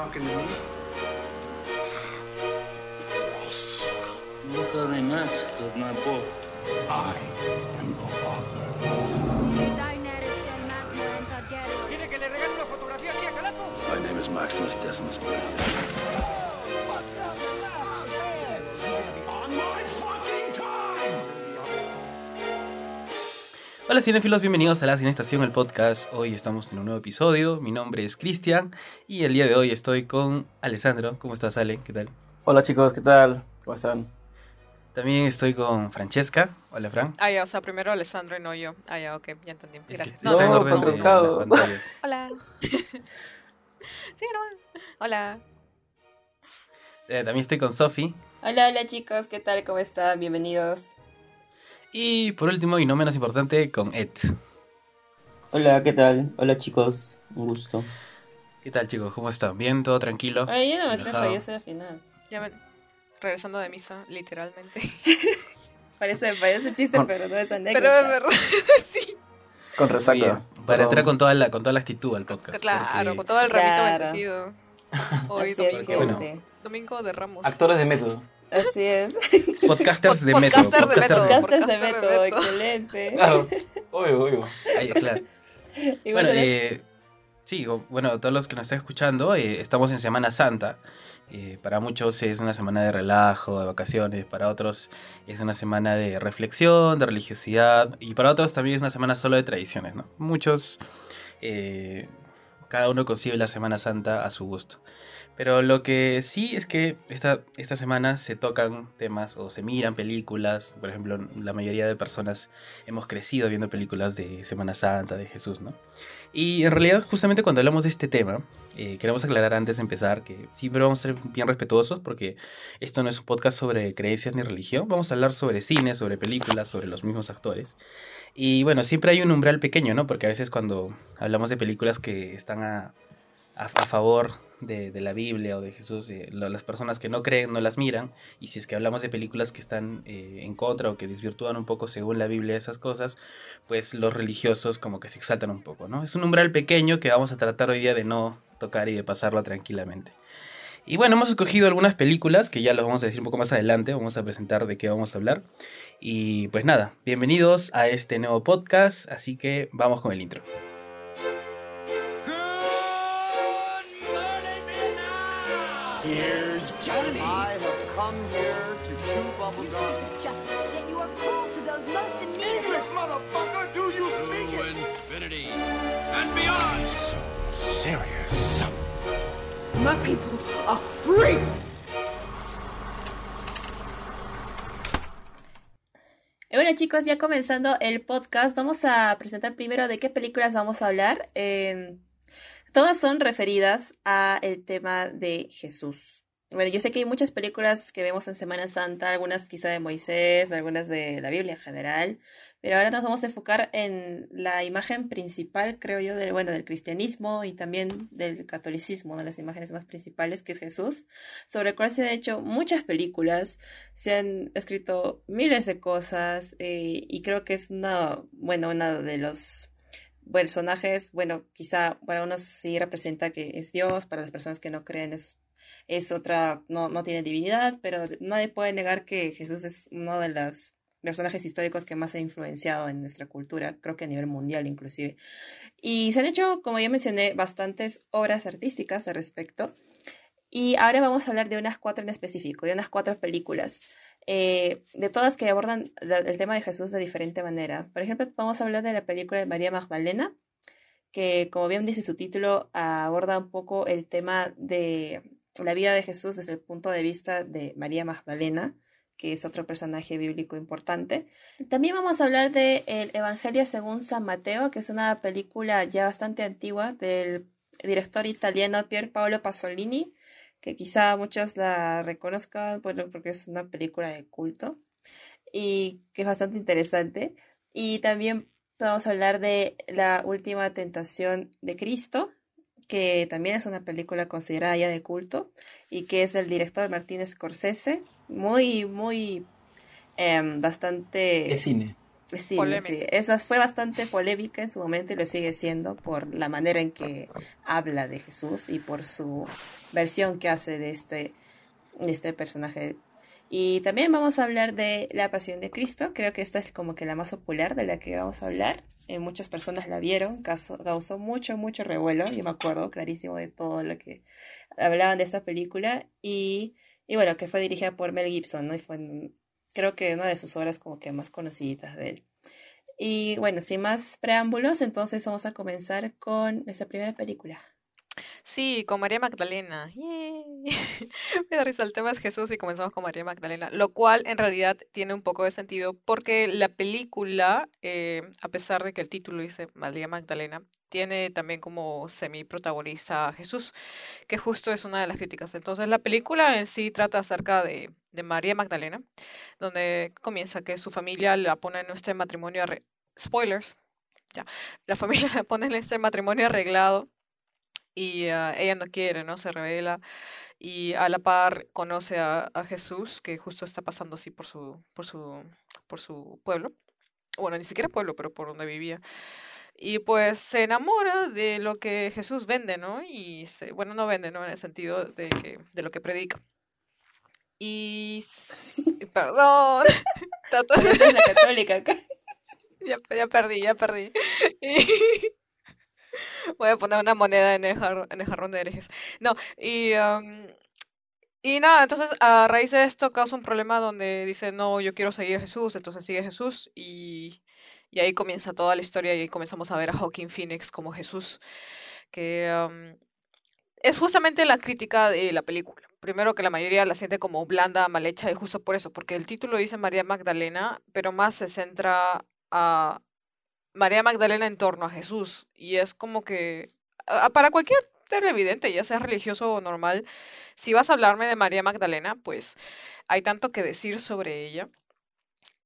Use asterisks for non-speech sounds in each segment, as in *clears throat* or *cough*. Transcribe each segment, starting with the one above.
talking to me? No te my book. I am your father. My name is Maximus Decimus Meridius. Hola cinéfilos, bienvenidos a La Cine Estación, el podcast. Hoy estamos en un nuevo episodio. Mi nombre es Cristian y el día de hoy estoy con Alessandro. ¿Cómo estás, Ale? ¿Qué tal? Hola chicos, ¿qué tal? ¿Cómo están? También estoy con Francesca. Hola, Fran. Ah, ya, o sea, primero Alessandro y no yo. Ah, ya, ok, ya entendí. Es que Gracias. está en No, orden de patriarcado. las pantallas. *laughs* Hola. *laughs* sí, no. Hola. Eh, también estoy con Sofi. Hola, hola chicos, ¿qué tal? ¿Cómo están? Bienvenidos. Y por último, y no menos importante, con Ed. Hola, ¿qué tal? Hola chicos, un gusto. ¿Qué tal, chicos? ¿Cómo están? ¿Bien? ¿Todo tranquilo? Ay, yo no me soy al final. Ya ven, regresando de misa, literalmente. *laughs* Parece, parece chiste, Con- pero no es anécdota. Pero es verdad, *laughs* sí. Con Bien, resaca. para entrar con toda la, con toda la actitud al podcast. Claro, porque- con todo el ramito Claro. bendecido. *laughs* Hoy, Así es, domingo, bueno. domingo de Ramos. Actores de método. Así es. Podcasters de método. podcasters de podcasters método. Podcasters de Podcaster de método, método. excelente. Claro, obvio, obvio. Ahí, claro. *laughs* Igual Bueno, tenés- eh, sí, bueno, todos los que nos están escuchando, eh, estamos en Semana Santa. Eh, para muchos es una semana de relajo, de vacaciones, para otros es una semana de reflexión, de religiosidad, y para otros también es una semana solo de tradiciones, ¿no? Muchos, eh, cada uno concibe la Semana Santa a su gusto. Pero lo que sí es que esta, esta semana se tocan temas o se miran películas. Por ejemplo, la mayoría de personas hemos crecido viendo películas de Semana Santa, de Jesús, ¿no? Y en realidad, justamente cuando hablamos de este tema, eh, queremos aclarar antes de empezar que siempre vamos a ser bien respetuosos porque esto no es un podcast sobre creencias ni religión. Vamos a hablar sobre cine, sobre películas, sobre los mismos actores. Y bueno, siempre hay un umbral pequeño, ¿no? Porque a veces cuando hablamos de películas que están a, a, favor de, la Biblia o de Jesús, eh, las personas que no creen no las miran. Y si es que hablamos de películas que están eh, en contra o que desvirtúan un poco según la Biblia esas cosas, pues los religiosos como que se exaltan un poco, ¿no? Es un umbral pequeño que vamos a tratar hoy día de no tocar y de pasarlo tranquilamente. Y bueno, hemos escogido algunas películas que ya los vamos a decir un poco más adelante, vamos a presentar de qué vamos a hablar. Y pues nada, bienvenidos a este nuevo podcast, así que vamos con el intro. Here's Johnny. I have come here to chew bubble gum. justice, yet you are cruel to those most in need English, motherfucker, do you speak it? infinity and beyond. Serious. My people are free. Y bueno chicos, ya comenzando el podcast, vamos a presentar primero de qué películas vamos a hablar. Eh, todas son referidas a el tema de Jesús. Bueno, yo sé que hay muchas películas que vemos en Semana Santa, algunas quizá de Moisés, algunas de la Biblia en general, pero ahora nos vamos a enfocar en la imagen principal, creo yo, del, bueno, del cristianismo y también del catolicismo, una de las imágenes más principales, que es Jesús, sobre el cual se han hecho muchas películas, se han escrito miles de cosas eh, y creo que es una, bueno, uno de los personajes, bueno, quizá para unos sí representa que es Dios, para las personas que no creen es, es otra, no, no tiene divinidad, pero nadie puede negar que Jesús es uno de los personajes históricos que más ha influenciado en nuestra cultura, creo que a nivel mundial inclusive. Y se han hecho, como ya mencioné, bastantes obras artísticas al respecto. Y ahora vamos a hablar de unas cuatro en específico, de unas cuatro películas, eh, de todas que abordan el tema de Jesús de diferente manera. Por ejemplo, vamos a hablar de la película de María Magdalena, que como bien dice su título, aborda un poco el tema de la vida de Jesús desde el punto de vista de María Magdalena, que es otro personaje bíblico importante. También vamos a hablar de El Evangelio según San Mateo, que es una película ya bastante antigua del director italiano Pier Paolo Pasolini, que quizá muchos la reconozcan bueno, porque es una película de culto y que es bastante interesante. Y también vamos a hablar de La Última Tentación de Cristo, que también es una película considerada ya de culto y que es del director Martínez Scorsese, muy, muy, em, bastante... Es cine. Sí, sí, Eso fue bastante polémica en su momento y lo sigue siendo por la manera en que habla de Jesús y por su versión que hace de este, de este personaje. Y también vamos a hablar de la Pasión de Cristo. Creo que esta es como que la más popular de la que vamos a hablar. Eh, muchas personas la vieron, causó, causó mucho, mucho revuelo. Yo me acuerdo clarísimo de todo lo que hablaban de esta película. Y, y bueno, que fue dirigida por Mel Gibson, ¿no? Y fue creo que una de sus obras como que más conocidas de él. Y bueno, sin más preámbulos, entonces vamos a comenzar con nuestra primera película. Sí, con María Magdalena. Yay. *laughs* Me da risa, el tema es Jesús y comenzamos con María Magdalena, lo cual en realidad tiene un poco de sentido porque la película, eh, a pesar de que el título dice María Magdalena, tiene también como semi-protagonista a Jesús, que justo es una de las críticas. Entonces la película en sí trata acerca de, de María Magdalena, donde comienza que su familia la pone en este matrimonio, spoilers, ya, la familia *laughs* la pone en este matrimonio arreglado y ah, ella no quiere, ¿no? Se revela y a la par conoce a, a Jesús, que justo está pasando así por su, por su, por su pueblo. Bueno, ni siquiera pueblo, pero por donde vivía. Y pues se enamora de lo que Jesús vende, ¿no? Y se, bueno, no vende, ¿no? En el sentido de que, de lo que predica. Y perdón, *laughs* trato de- católica acá. *laughs* ya, ya perdí, ya perdí. *laughs* Y *laughs* voy a poner una moneda en el jarrón de herejes. No, y, am, y nada, entonces a raíz de esto causa un problema donde dice, no, yo quiero seguir a Jesús, entonces sigue a Jesús y, y ahí comienza toda la historia y ahí comenzamos a ver a Joaquín Phoenix como Jesús, que am, es justamente la crítica de la película. Primero que la mayoría la siente como blanda, mal hecha y justo por eso, porque el título dice María Magdalena, pero más se centra a María Magdalena en torno a Jesús y es como que para cualquier televidente, ya sea religioso o normal, si vas a hablarme de María Magdalena, pues hay tanto que decir sobre ella.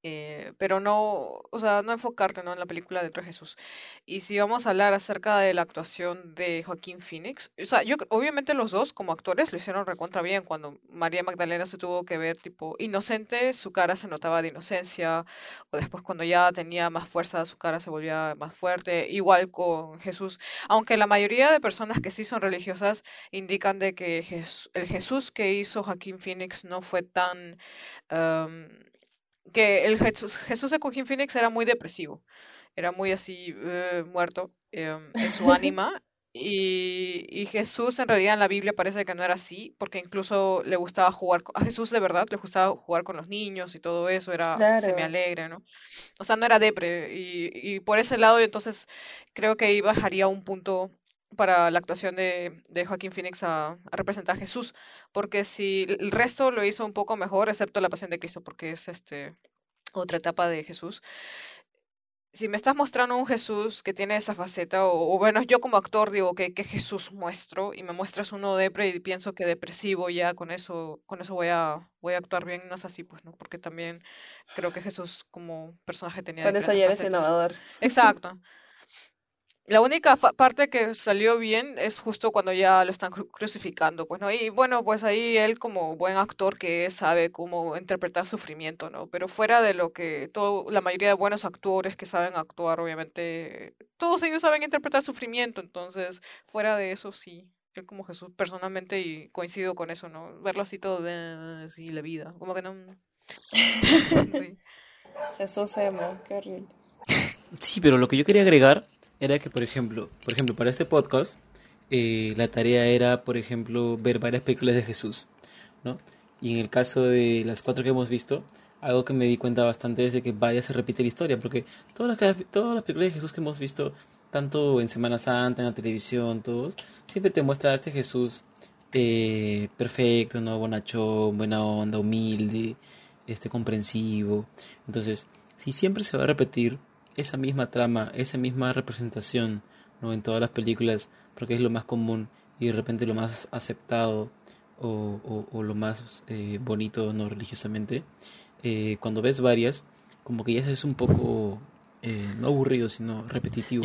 Eh, pero no, o sea, no enfocarte, ¿no? en la película de Jesús. Y si vamos a hablar acerca de la actuación de Joaquín Phoenix, o sea, yo obviamente los dos como actores lo hicieron recontra bien cuando María Magdalena se tuvo que ver tipo inocente, su cara se notaba de inocencia, o después cuando ya tenía más fuerza, su cara se volvía más fuerte, igual con Jesús, aunque la mayoría de personas que sí son religiosas indican de que el Jesús que hizo Joaquín Phoenix no fue tan que el Jesús, Jesús de Joaquín Phoenix era muy depresivo, era muy así eh, muerto em, en su *laughs* ánima. Y, y Jesús en realidad en la Biblia parece que no era así, porque incluso le gustaba jugar, con- a Jesús de verdad le gustaba jugar con los niños y todo eso, era Claro. semi-alegre, ¿no? O sea, no era depre. Y, y por ese lado, entonces creo que ahí bajaría un punto para la actuación de, de Joaquín Phoenix a, a representar a Jesús, porque si el resto lo hizo un poco mejor, excepto la Pasión de Cristo, porque es este otra etapa de Jesús. Si me estás mostrando un Jesús que tiene esa faceta, o, o bueno, yo como actor digo que, que Jesús muestro, y me muestras uno depre y pienso que depresivo ya con eso, con eso voy a, voy a actuar bien, no es así, pues, ¿no? Porque también creo que Jesús como personaje tenía Con eso ya eres innovador. Exacto. La única fa- parte que salió bien es justo cuando ya lo están cru- crucificando, pues, ¿no? Y bueno, pues ahí él como buen actor que es, sabe cómo interpretar sufrimiento, ¿no? Pero fuera de lo que todo, la mayoría de buenos actores que saben actuar, obviamente, todos ellos saben interpretar sufrimiento, entonces, fuera de eso, sí, él como Jesús personalmente y coincido con eso, ¿no? Verlo así todo de, así, la vida, como que no... *laughs* Sí. Jesús emo, qué horrible. Sí, pero lo que yo quería agregar era que, por ejemplo, por ejemplo, para este podcast, eh, la tarea era, por ejemplo, ver varias películas de Jesús, ¿no? Y en el caso de las cuatro que hemos visto, algo que me di cuenta bastante es de que vaya se repite la historia, porque todas las, todas las películas de Jesús que hemos visto, tanto en Semana Santa, en la televisión, todos, siempre te muestra a este Jesús eh, perfecto, ¿no? Bonachón, buena onda, humilde, este comprensivo. Entonces, si siempre se va a repetir esa misma trama, esa misma representación, ¿no? En todas las películas, porque es lo más común y de repente lo más aceptado o, o- o lo más eh, bonito, no religiosamente, eh, cuando ves varias, como que ya es un poco, eh, no aburrido, sino repetitivo.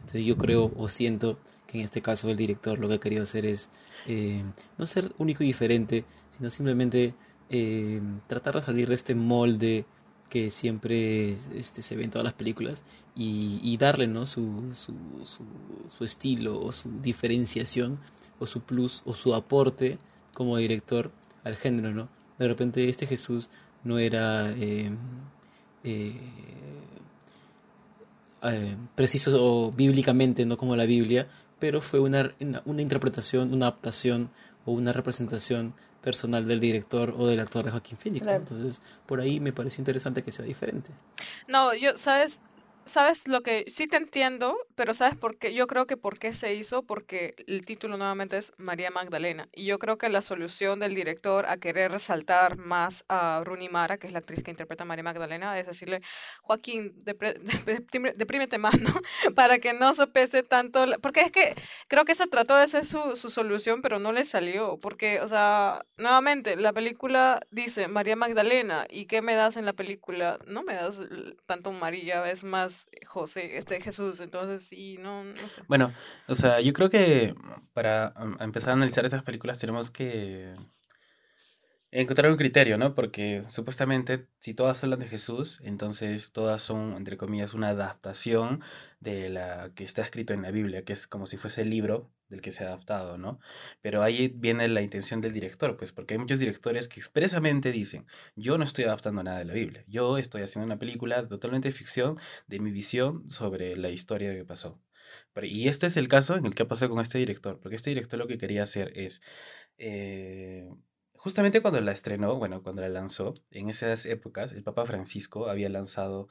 Entonces yo creo o siento que en este caso el director lo que ha querido hacer es eh, no ser único y diferente, sino simplemente eh, tratar de salir de este molde que siempre este, se ve en todas las películas y, darle ¿no? su, su, estilo o su diferenciación o su plus o su aporte como director al género, ¿no? De repente este Jesús no era eh, eh, eh, preciso o bíblicamente, no como la Biblia, pero fue una, una interpretación, una adaptación o una representación personal del director o del actor de Joaquín Phoenix. Entonces, por ahí me pareció interesante que sea diferente. No, yo, ¿sabes? ¿Sabes lo que sí te entiendo, pero ¿sabes por qué? Yo creo que por qué se hizo, porque el título nuevamente es María Magdalena. Y yo creo que la solución del director a querer resaltar más a Rooney Mara, que es la actriz que interpreta a María Magdalena, es decirle, Joaquín, *laughs* deprímete más, ¿no? *laughs* Para que no sopese tanto. Porque es que creo que esa trató de ser su, su solución, pero no le salió. Porque, o sea, nuevamente, la película dice María Magdalena, ¿y qué me das en la película? No me das tanto María, es más José, este Jesús. Entonces, sí, no, no sé. Bueno, o sea, yo creo que para um, empezar a analizar esas películas tenemos que encontrar un criterio, ¿no? Porque supuestamente si todas hablan de Jesús, entonces todas son, entre comillas, una adaptación de la que está escrito en la Biblia, que es como si fuese el libro del que se ha adaptado, ¿no? Pero ahí viene la intención del director, pues, porque hay muchos directores que expresamente dicen, yo no estoy adaptando nada de la Biblia, yo estoy haciendo una película totalmente ficción de mi visión sobre la historia que pasó. Y este es el caso en el que ha pasado con este director, porque este director lo que quería hacer es, eh, justamente cuando la estrenó, bueno, cuando la lanzó, en esas épocas, el Papa Francisco había lanzado,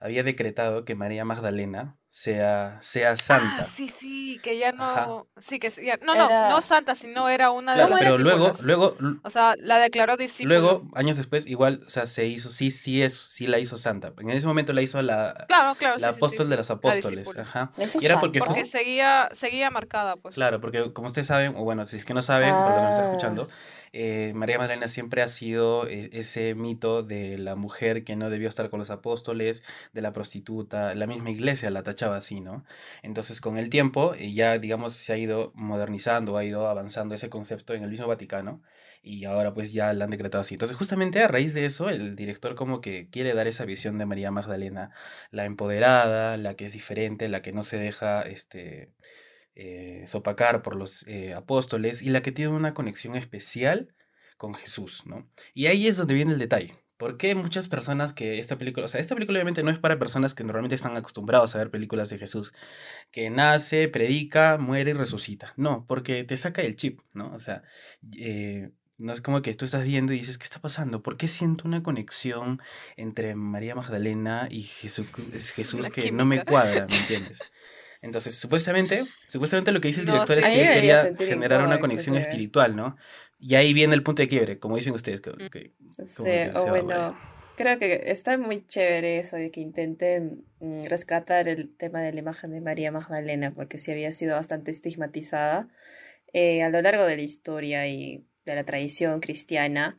había decretado que María Magdalena sea, sea Ah, santa. sí, sí, que ya Ajá. no, sí, que ya- no, no, Era- no santa, sino era una de Claro, las pero luego, luego, O sea, la declaró discípula. luego, años después, igual, o sea, se hizo, sí, sí es, sí la hizo santa. En ese momento la hizo la, Claro, claro, la sí, sí, sí, apóstol sí, de los apóstoles, ajá. Eso Y era porque seguía, seguía marcada, pues. Claro, porque como ustedes saben, o bueno, si es que no saben, por lo que nos está Ah. escuchando, eh, María Magdalena siempre ha sido eh, ese mito de la mujer que no debió estar con los apóstoles, de la prostituta, la misma iglesia la tachaba así, ¿no? Entonces, con el tiempo, eh, ya, digamos, se ha ido modernizando, ha ido avanzando ese concepto en el mismo Vaticano, y ahora pues ya la han decretado así. Entonces, justamente a raíz de eso, el director como que quiere dar esa visión de María Magdalena, la empoderada, la que es diferente, la que no se deja, este eh, sopacar por los eh, apóstoles y la que tiene una conexión especial con Jesús, ¿no? Y ahí es donde viene el detalle. ¿Por qué muchas personas que esta película, o sea, esta película obviamente no es para personas que normalmente están acostumbrados a ver películas de Jesús, que nace, predica, muere y resucita. No, porque te saca el chip, ¿no? O sea, eh, no es como que tú estás viendo y dices, ¿qué está pasando? ¿Por qué siento una conexión entre María Magdalena y Jesús, Jesús que no me cuadra, ¿me *laughs* entiendes? Entonces, supuestamente, supuestamente lo que dice el No, director sí. es que él quería generar una conexión espiritual, ¿no? Y ahí viene el punto de quiebre, como dicen ustedes. que- que- como Sí, que o bueno, creo que está muy chévere eso de que intenten mm, rescatar el tema de la imagen de María Magdalena, porque sí había sido bastante estigmatizada eh, a lo largo de la historia y de la tradición cristiana.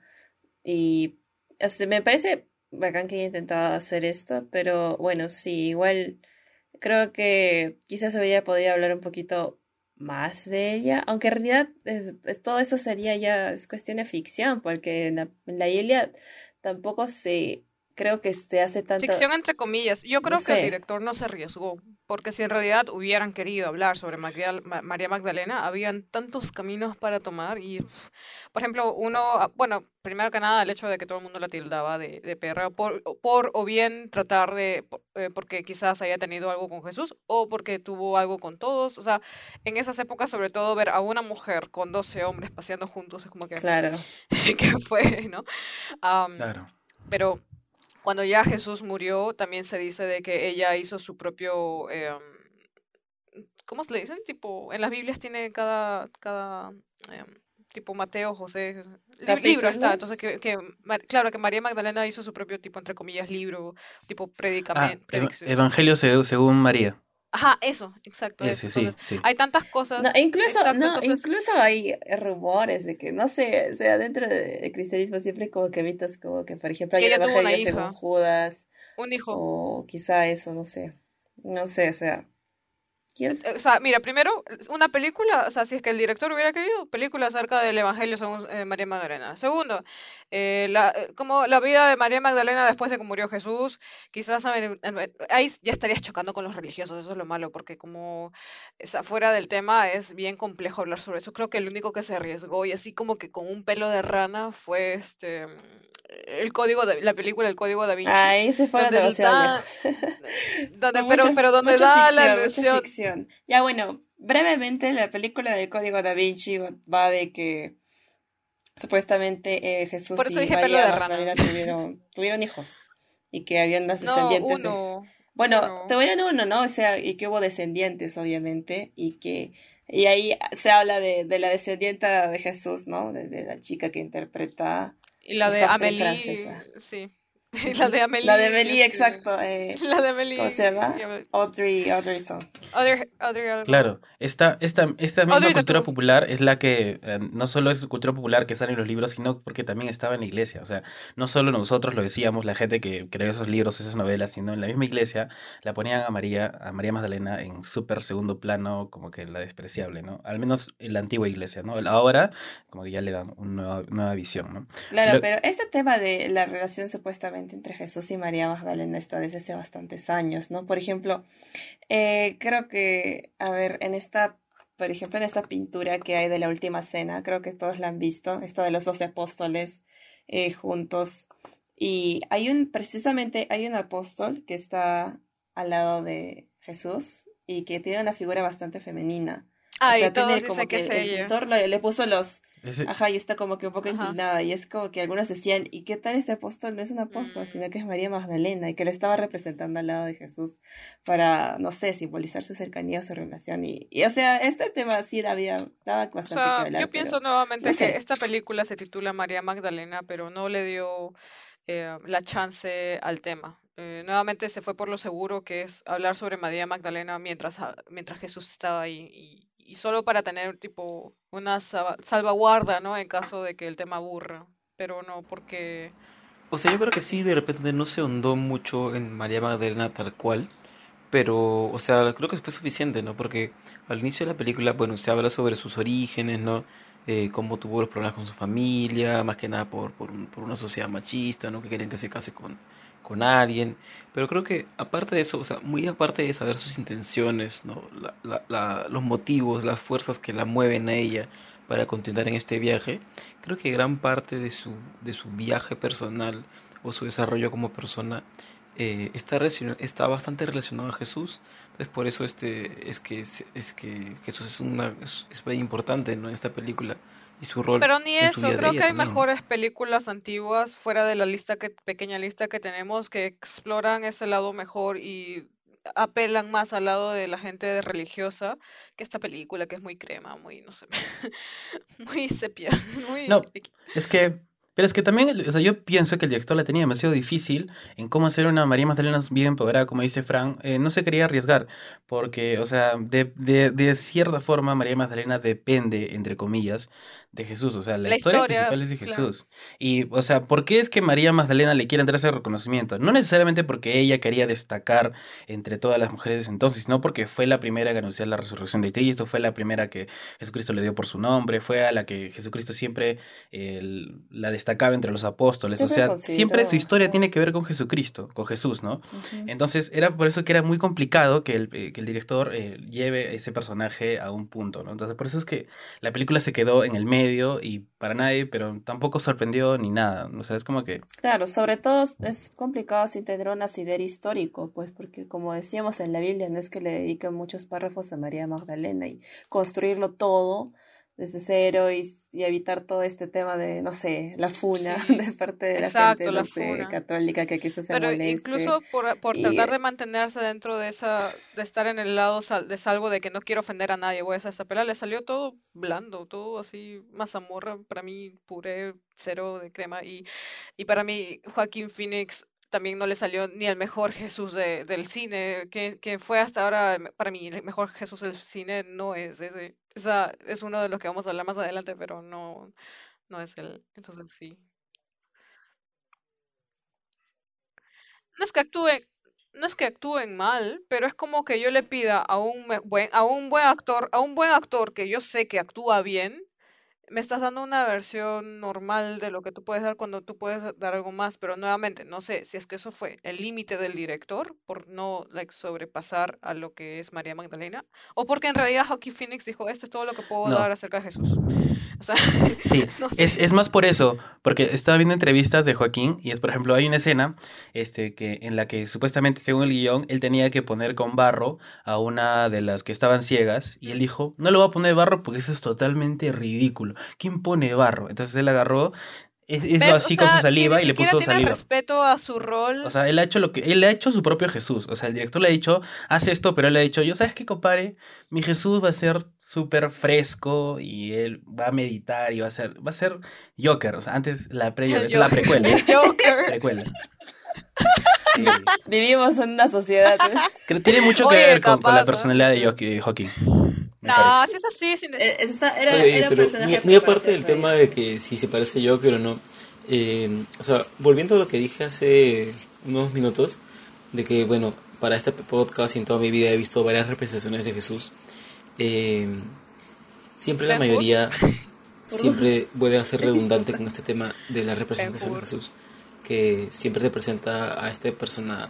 Y este, me parece bacán que haya intentado hacer esto, pero bueno, sí, igual creo que quizás habría podido hablar un poquito más de ella, aunque en realidad todo eso sería ya es cuestión de ficción, porque en la, en la Biblia tampoco se creo que se hace tanto Ficción entre comillas. Yo creo No que el sé. director no se arriesgó, porque si en realidad hubieran querido hablar sobre María, Ma- María Magdalena, habían tantos caminos para tomar y, por ejemplo, uno, ah, bueno, primero que nada el hecho de que todo el mundo la tildaba de, de perra, por, o- por o bien tratar de, por- eh, porque quizás haya tenido algo con Jesús o porque tuvo algo con todos, o sea, en esas épocas sobre todo ver a una mujer con 12 hombres paseando juntos es como que, claro. *laughs* ¿qué fue, no? Am, Claro. pero cuando ya Jesús murió, también se dice de que ella hizo su propio, em, ¿cómo se le dicen? Tipo, en las Biblias tiene cada, cada, em, tipo Mateo, José, li- libro está. Entonces, que, que claro, que María Magdalena hizo su propio tipo, entre comillas, libro, tipo Ah, predicamento. Eva- Evangelio seg- según María. Ajá, eso, exacto. Ese, eso. sí, Entonces, sí. hay tantas cosas. No, incluso, exacto, no, entonces- incluso hay rumores de que, no sé, o sea, dentro del cristianismo siempre como que mitos como que, por ejemplo, hay Que un ella tuvo una hija. Judas, Un hijo. o quizá eso, no sé, no sé, o sea, Eh, O sea, mira, primero, una película, o sea, si es que el director hubiera querido, película acerca del Evangelio según eh, María Magdalena. Segundo, eh, la, como la vida de María Magdalena después de que murió Jesús, quizás ahí ya estarías chocando con los religiosos, eso es lo malo, porque como es afuera del tema es bien complejo hablar sobre eso. Creo que el único que se arriesgó y así como que con un pelo de rana fue este el código de la película El Código da Vinci. Ahí se fueron donde da- *laughs* donde, No, pero, mucha- pero donde da la ficción, ilusión ficción. Ya bueno, brevemente la película del Código da Vinci va de que supuestamente eh, Jesús Por eso y dije María. Magdalena tuvieron, tuvieron hijos y que habían los No, descendientes de-. Bueno, uno. tuvieron uno, ¿no? O sea, y que hubo descendientes, obviamente, y que y ahí se habla de, de la descendienta de Jesús, ¿no? De, de la chica que interpreta Y la de Amélie, francesa. sí. *laughs* La de Amélie. La de Amélie, este, exacto. eh, *laughs* La de Amélie. ¿Cómo se llama? Audrey, Audrey Son. Audrey- Audrey algo. Claro, esta, esta, esta misma Audrey cultura popular es la que eh, no solo es cultura popular que sale en los libros, sino porque también estaba en la iglesia. O sea, no solo nosotros lo decíamos, la gente que creó esos libros, esas novelas, sino en la misma iglesia la ponían a María, a María Magdalena en súper segundo plano, como que la despreciable, ¿no? Al menos en la antigua iglesia, ¿no? Ahora, como que ya le dan una nueva, nueva visión, ¿no? Claro, Lo- pero este tema de la relación supuestamente entre Jesús y María Magdalena está desde hace bastantes años, ¿no? Por ejemplo, eh, creo que, a ver, en esta, por ejemplo, en esta pintura que hay de la última cena, creo que todos la han visto, esta de los doce apóstoles eh, juntos, y hay un, precisamente, hay un apóstol que está al lado de Jesús y que tiene una figura bastante femenina. Ah, o sea, y todos tiene dicen como que es el- pintor le, le puso los, ese- Ajá, y está como que un poco Ajá. inclinada. Y es como que algunos decían, ¿y qué tal este apóstol? No es un apóstol, Mm. sino que es María Magdalena y que le estaba representando al lado de Jesús para, no sé, simbolizar su cercanía, su relación. Y, y o sea, este tema sí daba, daba O bastante sea, que hablar. yo pero- pienso nuevamente no sé. que esta película se titula María Magdalena, pero no le dio eh, la chance al tema. Eh, nuevamente se fue por lo seguro, que es hablar sobre María Magdalena mientras, a- mientras Jesús estaba ahí. Y, y solo para tener tipo una salvaguarda, ¿no? En caso de que el tema aburra. Pero no porque... O sea, yo creo que sí, de repente no se ahondó mucho en María Magdalena tal cual, pero, o sea, creo que fue suficiente, ¿no? Porque al inicio de la película, bueno, se habla sobre sus orígenes, ¿no? Eh, cómo tuvo los problemas con su familia, más que nada por, por, por una sociedad machista, ¿no? Que querían que se case con, con alguien. Pero creo que aparte de eso, o sea, muy aparte de saber sus intenciones, ¿no? La, la, la- los motivos, las fuerzas que la mueven a ella para continuar en este viaje, creo que gran parte de su, de su viaje personal o su desarrollo como persona eh, está, está bastante relacionado a Jesús. Entonces por eso este es que es que Jesús es una es, es muy importante ¿no? en esta película y su rol Pero ni eso, creo que hay también. mejores películas antiguas fuera de la lista que pequeña lista que tenemos que exploran ese lado mejor y apelan más al lado de la gente religiosa que esta película que es muy crema, muy no sé, *laughs* muy sepia, *laughs* muy No, es que, pero es que también, o sea, yo pienso que el director la tenía demasiado difícil en cómo hacer una María Magdalena bien empoderada, como dice Fran, eh, no se quería arriesgar, porque, o sea, de, de, de cierta forma María Magdalena depende, entre comillas, de Jesús, o sea, la, La historia, historia, principal es de claro. Jesús. Y, o sea, ¿por qué es que María Magdalena le quiere dar ese reconocimiento? No necesariamente porque ella quería destacar entre todas las mujeres entonces, sino porque fue la primera que anunció la resurrección de Cristo, fue la primera que Jesucristo le dio por su nombre, fue a la que Jesucristo siempre eh, la destacaba entre los apóstoles. O sea, siempre su historia tiene que ver con Jesucristo, con Jesús, ¿no? Entonces era por eso que era muy complicado que el, eh, que el director eh, lleve ese personaje a un punto, ¿no? Entonces por eso es que la película se quedó en el medio y para nadie, pero tampoco sorprendió ni nada. O sea, es como que... Claro, sobre todo es complicado sin tener un asidero histórico, pues porque como decíamos en la Biblia, no es que le dediquen muchos párrafos a María Magdalena y construirlo todo desde cero y, y evitar todo este tema de, no sé, la funa Sí, *laughs* de parte de la exacto, gente, la no sé, funa. católica que quizás se Pero moleste. incluso por, por y- tratar de mantenerse dentro de esa, de estar en el lado sal- de salvo de que no quiero ofender a nadie, voy a hacer esta pelea, le salió todo blando, todo así, mazamorra, para mí puré, cero de crema, y, y para mí Joaquín Phoenix también no le salió ni el mejor Jesús de- del cine, que, que fue hasta ahora, para mí el mejor Jesús del cine no es ese, o sea, es uno de los que vamos a hablar más adelante, pero no, no es él, entonces sí. No es que actúe, no es que actúen mal, pero es como que yo le pida a un buen, a un buen actor, a un buen actor que yo sé que actúa bien, me estás dando una versión normal de lo que tú puedes dar cuando tú puedes dar algo más, pero nuevamente, no sé si es que eso fue el límite del director por no like, sobrepasar a lo que es María Magdalena, o porque en realidad Joaquin Phoenix dijo, esto es todo lo que puedo No. dar acerca de Jesús. O sea, *laughs* Sí, no sé. es, es más por eso, porque estaba viendo entrevistas de Joaquín y es, por ejemplo, hay una escena este, que, en la que supuestamente, según el guion, él tenía que poner con barro a una de las que estaban ciegas y él dijo, no le voy a poner barro porque eso es totalmente ridículo. ¿Quién pone barro? Entonces él agarró, es-. O así con su saliva y le puso tiene saliva. respeto a su rol. O sea, él ha hecho lo que, él ha hecho su propio Jesús. O sea, el director le ha dicho, haz esto, pero él le ha dicho, yo sabes qué, compadre, mi Jesús va a ser súper fresco y él va a meditar y va a ser, va a ser Joker. O sea, antes la pre, *laughs* la Joker. precuela. El *laughs* Joker. Precuela. *laughs* Sí. Vivimos en una sociedad. Tiene mucho que Oye, ver con, la ¿no? personalidad de Joaquín. No, parece. si es así, si- era, Oye, era pero personaje muy, muy aparte del tema de que si se parece a Joker o no, eh, o sea, volviendo a lo que dije hace unos minutos, de que, bueno, para este podcast y en toda mi vida he visto varias representaciones de Jesús, eh, siempre la mayoría *laughs* siempre vuelve a ser redundante con este tema de la representación de. Jesús, que siempre te presenta a esta persona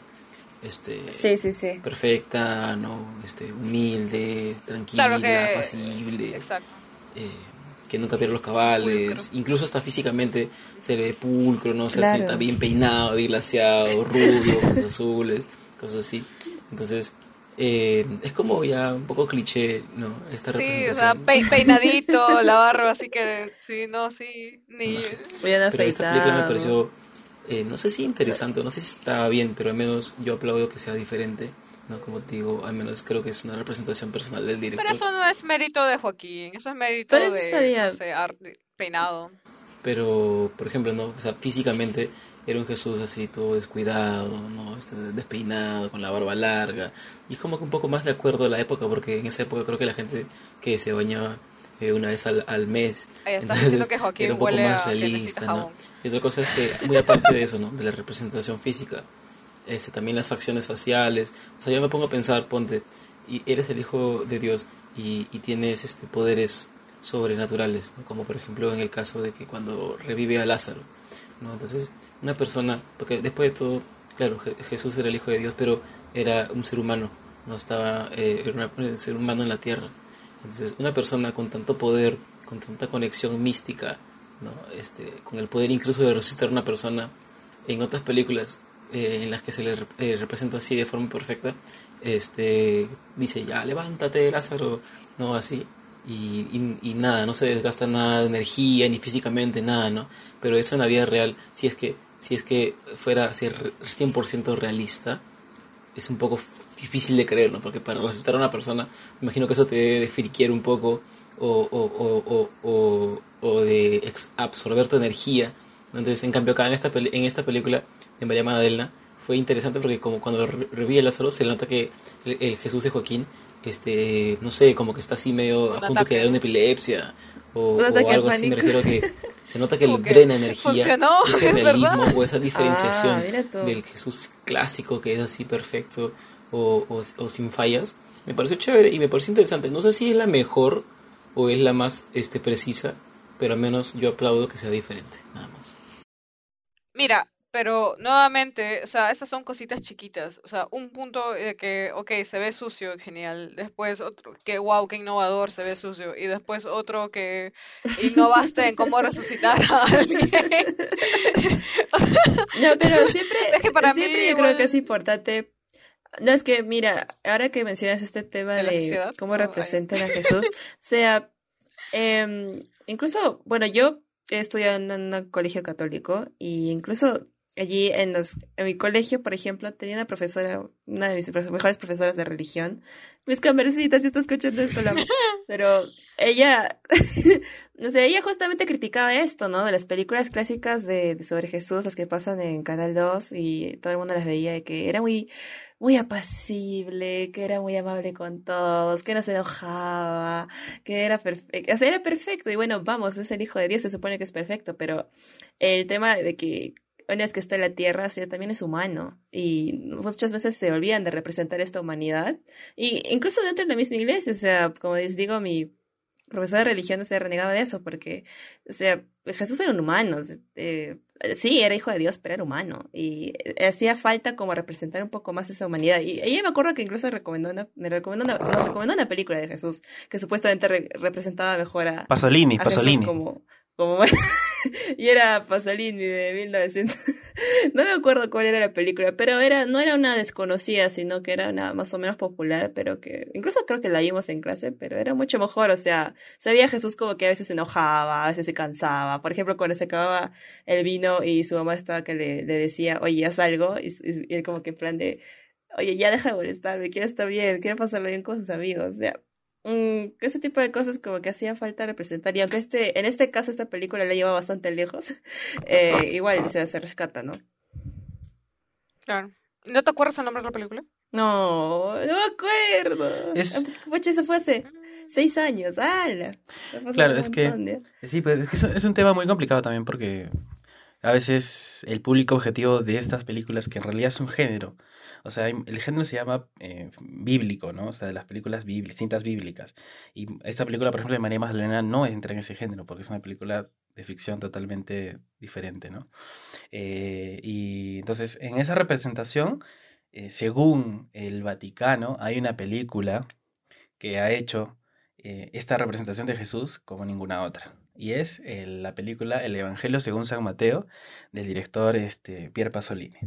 este, Sí, sí, sí. perfecta, no este, humilde, tranquila, Claro que- apacible Exacto. eh, que nunca pierde los cabales, incluso hasta físicamente se le ve pulcro, ¿no? O sea, Claro. está bien peinado, bien glaseado, rubio, *laughs* ojos azules, cosas así. Entonces, eh, es como ya un poco cliché, ¿no? Esta Sí, o representación. sea, pe- peinadito, *laughs* la barba, así que sí, no, sí, ni... Bien Pero esta película me pareció, eh, no sé si interesante, no sé si estaba bien, pero al menos yo aplaudo que sea diferente, ¿no? Como te digo, al menos creo que es una representación personal del director. Pero eso no es mérito de Joaquín, eso es mérito Pero eso de, estaría- no sé, ar- de- peinado. Pero, por ejemplo, ¿no? O sea, físicamente era un Jesús así todo descuidado, ¿no? Este, despeinado, con la barba larga. Y es como que un poco más de acuerdo a la época, porque en esa época creo que la gente que se bañaba eh, una vez al, al mes. Ahí estás entonces diciendo que Joaquín era un poco más realista. Y otra cosa es que, muy aparte de eso, ¿no? De la representación física, este, también las facciones faciales. O sea, yo me pongo a pensar, ponte, y eres el hijo de Dios y, y tienes este, poderes sobrenaturales, ¿no? como por ejemplo en el caso de que cuando revive a Lázaro, ¿no? Entonces, una persona, porque después de todo, claro, Je- Jesús era el hijo de Dios, pero era un ser humano, no estaba, eh, era un ser humano en la tierra. Entonces, una persona con tanto poder, con tanta conexión mística, ¿no? este, con el poder incluso de resucitar a una persona, en otras películas eh, en las que se le eh, representa así de forma perfecta, este, dice ya levántate Lázaro, no así, y, y, y nada, no se desgasta nada de energía ni físicamente nada, ¿no? Pero eso en la vida real, si es que, si es que fuera ser 100% realista, es un poco difícil de creer, ¿no? Porque para resucitar a una persona, imagino que eso te debe de friquear un poco o, o, o, o, de ex- absorber tu energía. Entonces, en cambio, acá en esta, en esta película de María Magdalena fue interesante porque como cuando re- revive Lázaro se nota que el, el Jesús de Joaquín, este, no sé, como que está así medio a Un punto de crear una epilepsia o, Un o algo así. Me refiero a que se nota que *laughs* le drena energía funcionó, ese *laughs* es realismo verdad. o esa diferenciación Ah, mira tú. del Jesús clásico que es así perfecto o, o, o sin fallas, me pareció chévere y me pareció interesante. No sé si es la mejor o es la más este, precisa, pero al menos yo aplaudo que sea diferente, nada más. Mira, pero nuevamente, o sea, esas son cositas chiquitas. O sea, un punto de que, ok, se ve sucio, genial. Después otro, que wow, qué innovador, se ve sucio. Y después otro que innovaste en cómo resucitar a alguien. *laughs* No, pero *laughs* siempre, Es que para siempre mí yo igual- creo que es importante. No, es que, mira, ahora que mencionas este tema ¿De cómo Oh, representan a Jesús, *laughs* sea, em, incluso, bueno, yo estudié en un colegio católico y incluso allí en los, en mi colegio, por ejemplo, tenía una profesora, una de mis mejores profesoras de religión, mis camercitas, si está escuchando esto, la *laughs* pero ella, *laughs* no sé, ella justamente criticaba esto, ¿no? De las películas clásicas de, de sobre Jesús, las que pasan en Canal 2 y todo el mundo las veía de que era muy, muy apacible, que era muy amable con todos, que no se enojaba, que era perfecto, o sea, era perfecto y bueno, vamos, es el hijo de Dios, se supone que es perfecto, pero el tema de que única que está en la Tierra, sino también es humano. Y muchas veces se olvidan de representar esta humanidad. Y incluso dentro de la misma iglesia, o sea, como les digo, mi profesor de religión se renegaba de eso, porque, o sea, Jesús era un humano. eh, sí, era hijo de Dios, pero era humano. Y hacía falta como representar un poco más esa humanidad. Y ella me acuerdo que incluso recomendó una, me recomendó una, nos recomendó una película de Jesús que supuestamente re- representaba mejor a, Pasolini, a Jesús Pasolini. como, como *laughs* *laughs* y era Pasolini de 1900 *laughs* no me acuerdo cuál era la película pero era no era una desconocida sino que era una más o menos popular pero que incluso creo que la vimos en clase pero era mucho mejor o sea sabía Jesús como que a veces se enojaba a veces se cansaba. Por ejemplo cuando se acababa el vino y su mamá estaba que le, decía oye haz algo y, él como que en plan de oye ya deja de molestarme quiero estar bien quiero pasarlo bien con sus amigos o Mm, ese tipo de cosas como que hacía falta representar y aunque este en este caso esta película la lleva bastante lejos *laughs* eh, igual se, se rescata no Claro. ¿No te acuerdas el nombre de la película? no no me acuerdo Es- Pucha, eso fue hace seis años ¡Hala! Claro, es que de- sí, pues es que es un- es un tema muy complicado también porque a veces el público objetivo de estas películas, que en realidad es un género, o sea, el género se llama eh, bíblico, ¿no? O sea, de las películas bíblicas, cintas bíblicas. Y esta película, por ejemplo, de María Magdalena no entra en ese género porque es una película de ficción totalmente diferente, ¿no? Eh, y entonces, en esa representación, eh, según el Vaticano, hay una película que ha hecho esta representación de Jesús como ninguna otra. Y es la película El Evangelio según San Mateo del director este, Pier Pasolini.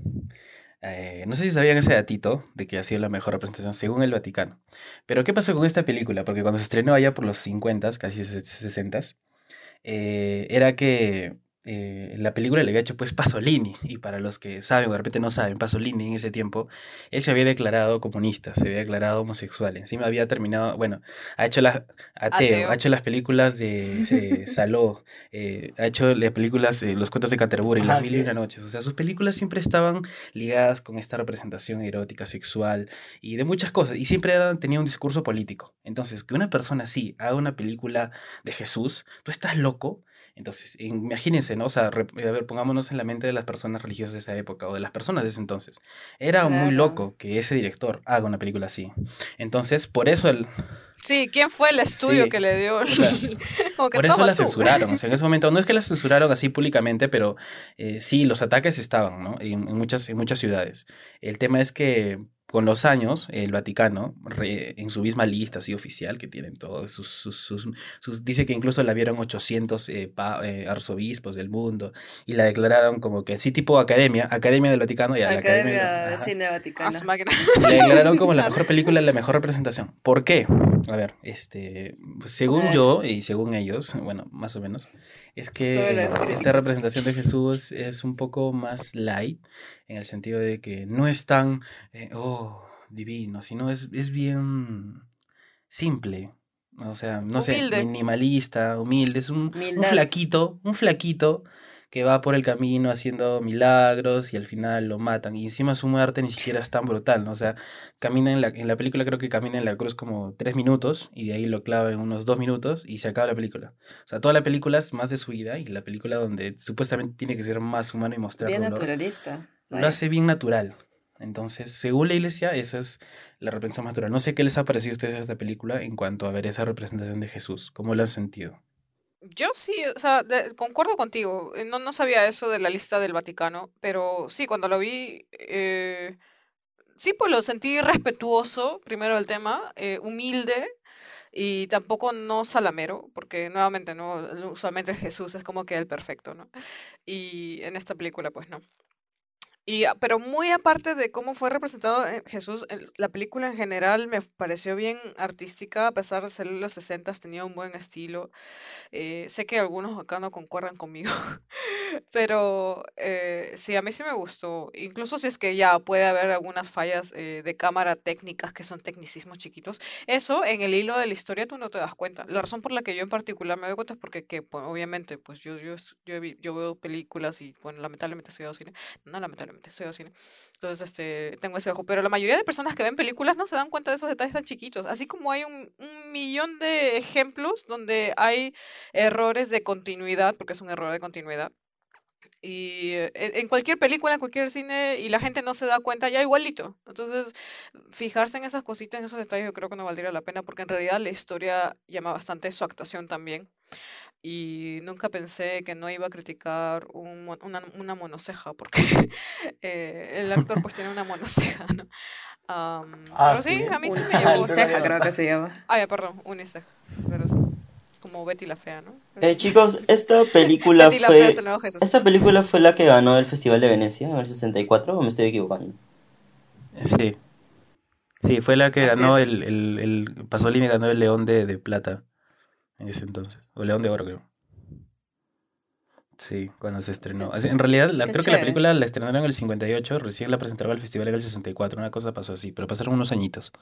Eh, no sé si sabían ese datito de que ha sido la mejor representación según el Vaticano. Pero ¿qué pasó con esta película? Porque cuando se estrenó allá por los 50, casi 60, eh, era que eh, la película le había hecho pues Pasolini. Y para los que saben o de repente no saben, Pasolini en ese tiempo, él se había declarado comunista, se había declarado homosexual. Encima había terminado, bueno, ha hecho las ateo, Ateo. ha hecho las películas de eh, *laughs* Saló, eh, ha hecho las películas eh, Los cuentos de Canterbury, Las Ah, mil y una noches. O sea, sus películas siempre estaban ligadas con esta representación erótica, sexual y de muchas cosas. Y siempre tenía un discurso político. Entonces, que una persona así haga una película de Jesús, tú estás loco. Entonces, imagínense, ¿no? O sea, re- a ver, pongámonos en la mente de las personas religiosas de esa época o de las personas de ese entonces. Era muy loco que ese director haga una película así. Entonces, por eso el, Sí, ¿quién fue el estudio Sí, que le dio? el- o sea, *laughs* Como que por eso la tú. censuraron. O sea, en ese momento no es que la *laughs* censuraron así públicamente, pero eh, sí, los ataques estaban, ¿no? En, en muchas, en muchas ciudades. El tema es que con los años, el Vaticano, re- en su misma lista así oficial, que tienen todos sus, sus, sus- sus- dice que incluso la vieron 800 eh, pa- eh, arzobispos del mundo y la declararon como que sí, tipo academia, academia del Vaticano, ya, la academia, Academia de ajá. Cine máquina. La declararon como la *laughs* mejor película, la mejor representación. ¿Por qué? A ver, este, según yo y según ellos, bueno, más o menos, es que esta representación de Jesús es un poco más light, en el sentido de que no es tan, eh, oh, divino, sino es, es bien simple. O sea, no sé, minimalista, humilde, es un, un flaquito, un flaquito que va por el camino haciendo milagros y al final lo matan. Y encima su muerte ni siquiera es tan brutal, ¿no? O sea, camina en la, en la película creo que camina en la cruz como tres minutos y de ahí lo clava en unos dos minutos y se acaba la película. O sea, toda la película es más de su vida y la película donde supuestamente tiene que ser más humano y mostrar bien naturalista lo hace bien natural. Entonces, según la iglesia, esa es la representación más natural. No sé qué les ha parecido a ustedes esta película en cuanto a ver esa representación de Jesús. ¿Cómo lo han sentido? Yo sí, o sea, concuerdo contigo. eh, No, no sabía eso de la lista del Vaticano, pero sí, cuando lo vi, eh, sí, pues lo sentí respetuoso, primero el tema, eh, humilde y tampoco no salamero, porque nuevamente, ¿no? Usualmente *laughs* Jesús es como que el perfecto, ¿no? Y en esta película, pues no. Y, ah, pero muy aparte de cómo fue representado eh, Jesús, la película en general me pareció bien artística, a pesar de ser los 60, tenía un buen estilo. Eh, sé que algunos acá no concuerdan conmigo, *laughs* pero eh, sí, a mí sí me gustó. Incluso si es que ya puede haber algunas fallas eh, de cámara técnicas que son tecnicismos chiquitos, eso en el hilo de la historia tú no te das cuenta. La razón por la que yo en particular me doy cuenta es porque, que, pues, obviamente, pues yo, yo, yo, yo veo películas y, bueno, lamentablemente estudio cine. No, lamentablemente estudio cine. Entonces, este, tengo ese ojo. Pero la mayoría de personas que ven películas no se dan cuenta de esos detalles tan chiquitos. Así como hay un, un millón de ejemplos donde hay errores de continuidad, porque es un error de continuidad. Y eh, en cualquier película, en cualquier cine, y la gente no se da cuenta, ya igualito. Entonces, fijarse en esas cositas, en esos detalles, yo creo que no valdría la pena, porque en realidad la historia llama bastante su actuación también. Y nunca pensé que no iba a criticar un mo- una, una monoceja, porque *laughs* eh, el actor pues tiene una monoceja, ¿no? Ah, pero sí, sí. a mí sí me Una- llamó. Uniceja creo que se llama. *laughs* Ah, ya, perdón, uniceja. Pero sí, como Betty la Fea, ¿no? Eh, chicos, esta *laughs* película Betty la Fea es fue... el nuevo Jesús. ¿Esta película fue la que ganó el Festival de Venecia en el 64 o me estoy equivocando? Sí. Sí, fue la que Así ganó el, el, el Pasolini ganó el León de, de Plata en ese entonces. O León de Oro, creo. Sí, cuando se estrenó. Así, en realidad, la, creo que la película la estrenaron en el 58, recién la presentaron al festival en el 64, una cosa pasó así, pero pasaron unos añitos.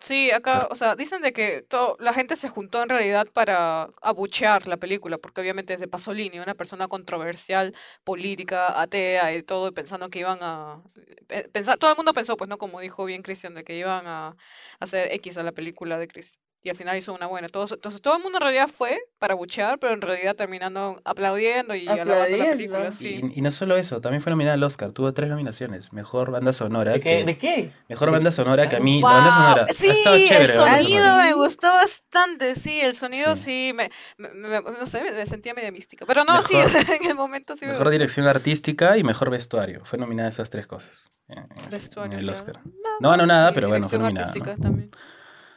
Sí, acá, Claro. o sea, dicen de que todo, la gente se juntó en realidad para abuchear la película, porque obviamente es de Pasolini, una persona controversial, política, atea y todo, y pensando que iban a... eh, Pensar, todo el mundo pensó, pues no, como dijo bien Christian, de que iban a hacer X a la película de Christian. Y al final hizo una buena. Todos, entonces todo el mundo en realidad fue para abuchear, pero en realidad terminando aplaudiendo y alabando la Aplaudiendo. película, sí. Y, y no solo eso, también fue nominada al Oscar, tuvo tres nominaciones. Mejor banda sonora, ¿De qué? que- ¿De qué? mejor banda sonora que a mí, la banda Wow, sonora sí, el chévere. sonido me gustó bastante, sí, el sonido Sí. sí, me, me- me- no sé, me, me sentía media mística, pero no, sí, *laughs* en el momento sí me Mejor dirección artística y mejor vestuario. Fue nominada esas tres cosas en, Vestuario, en el claro. Oscar. No ganó nada, pero bueno, fue dirección nominada. artística ¿no? también.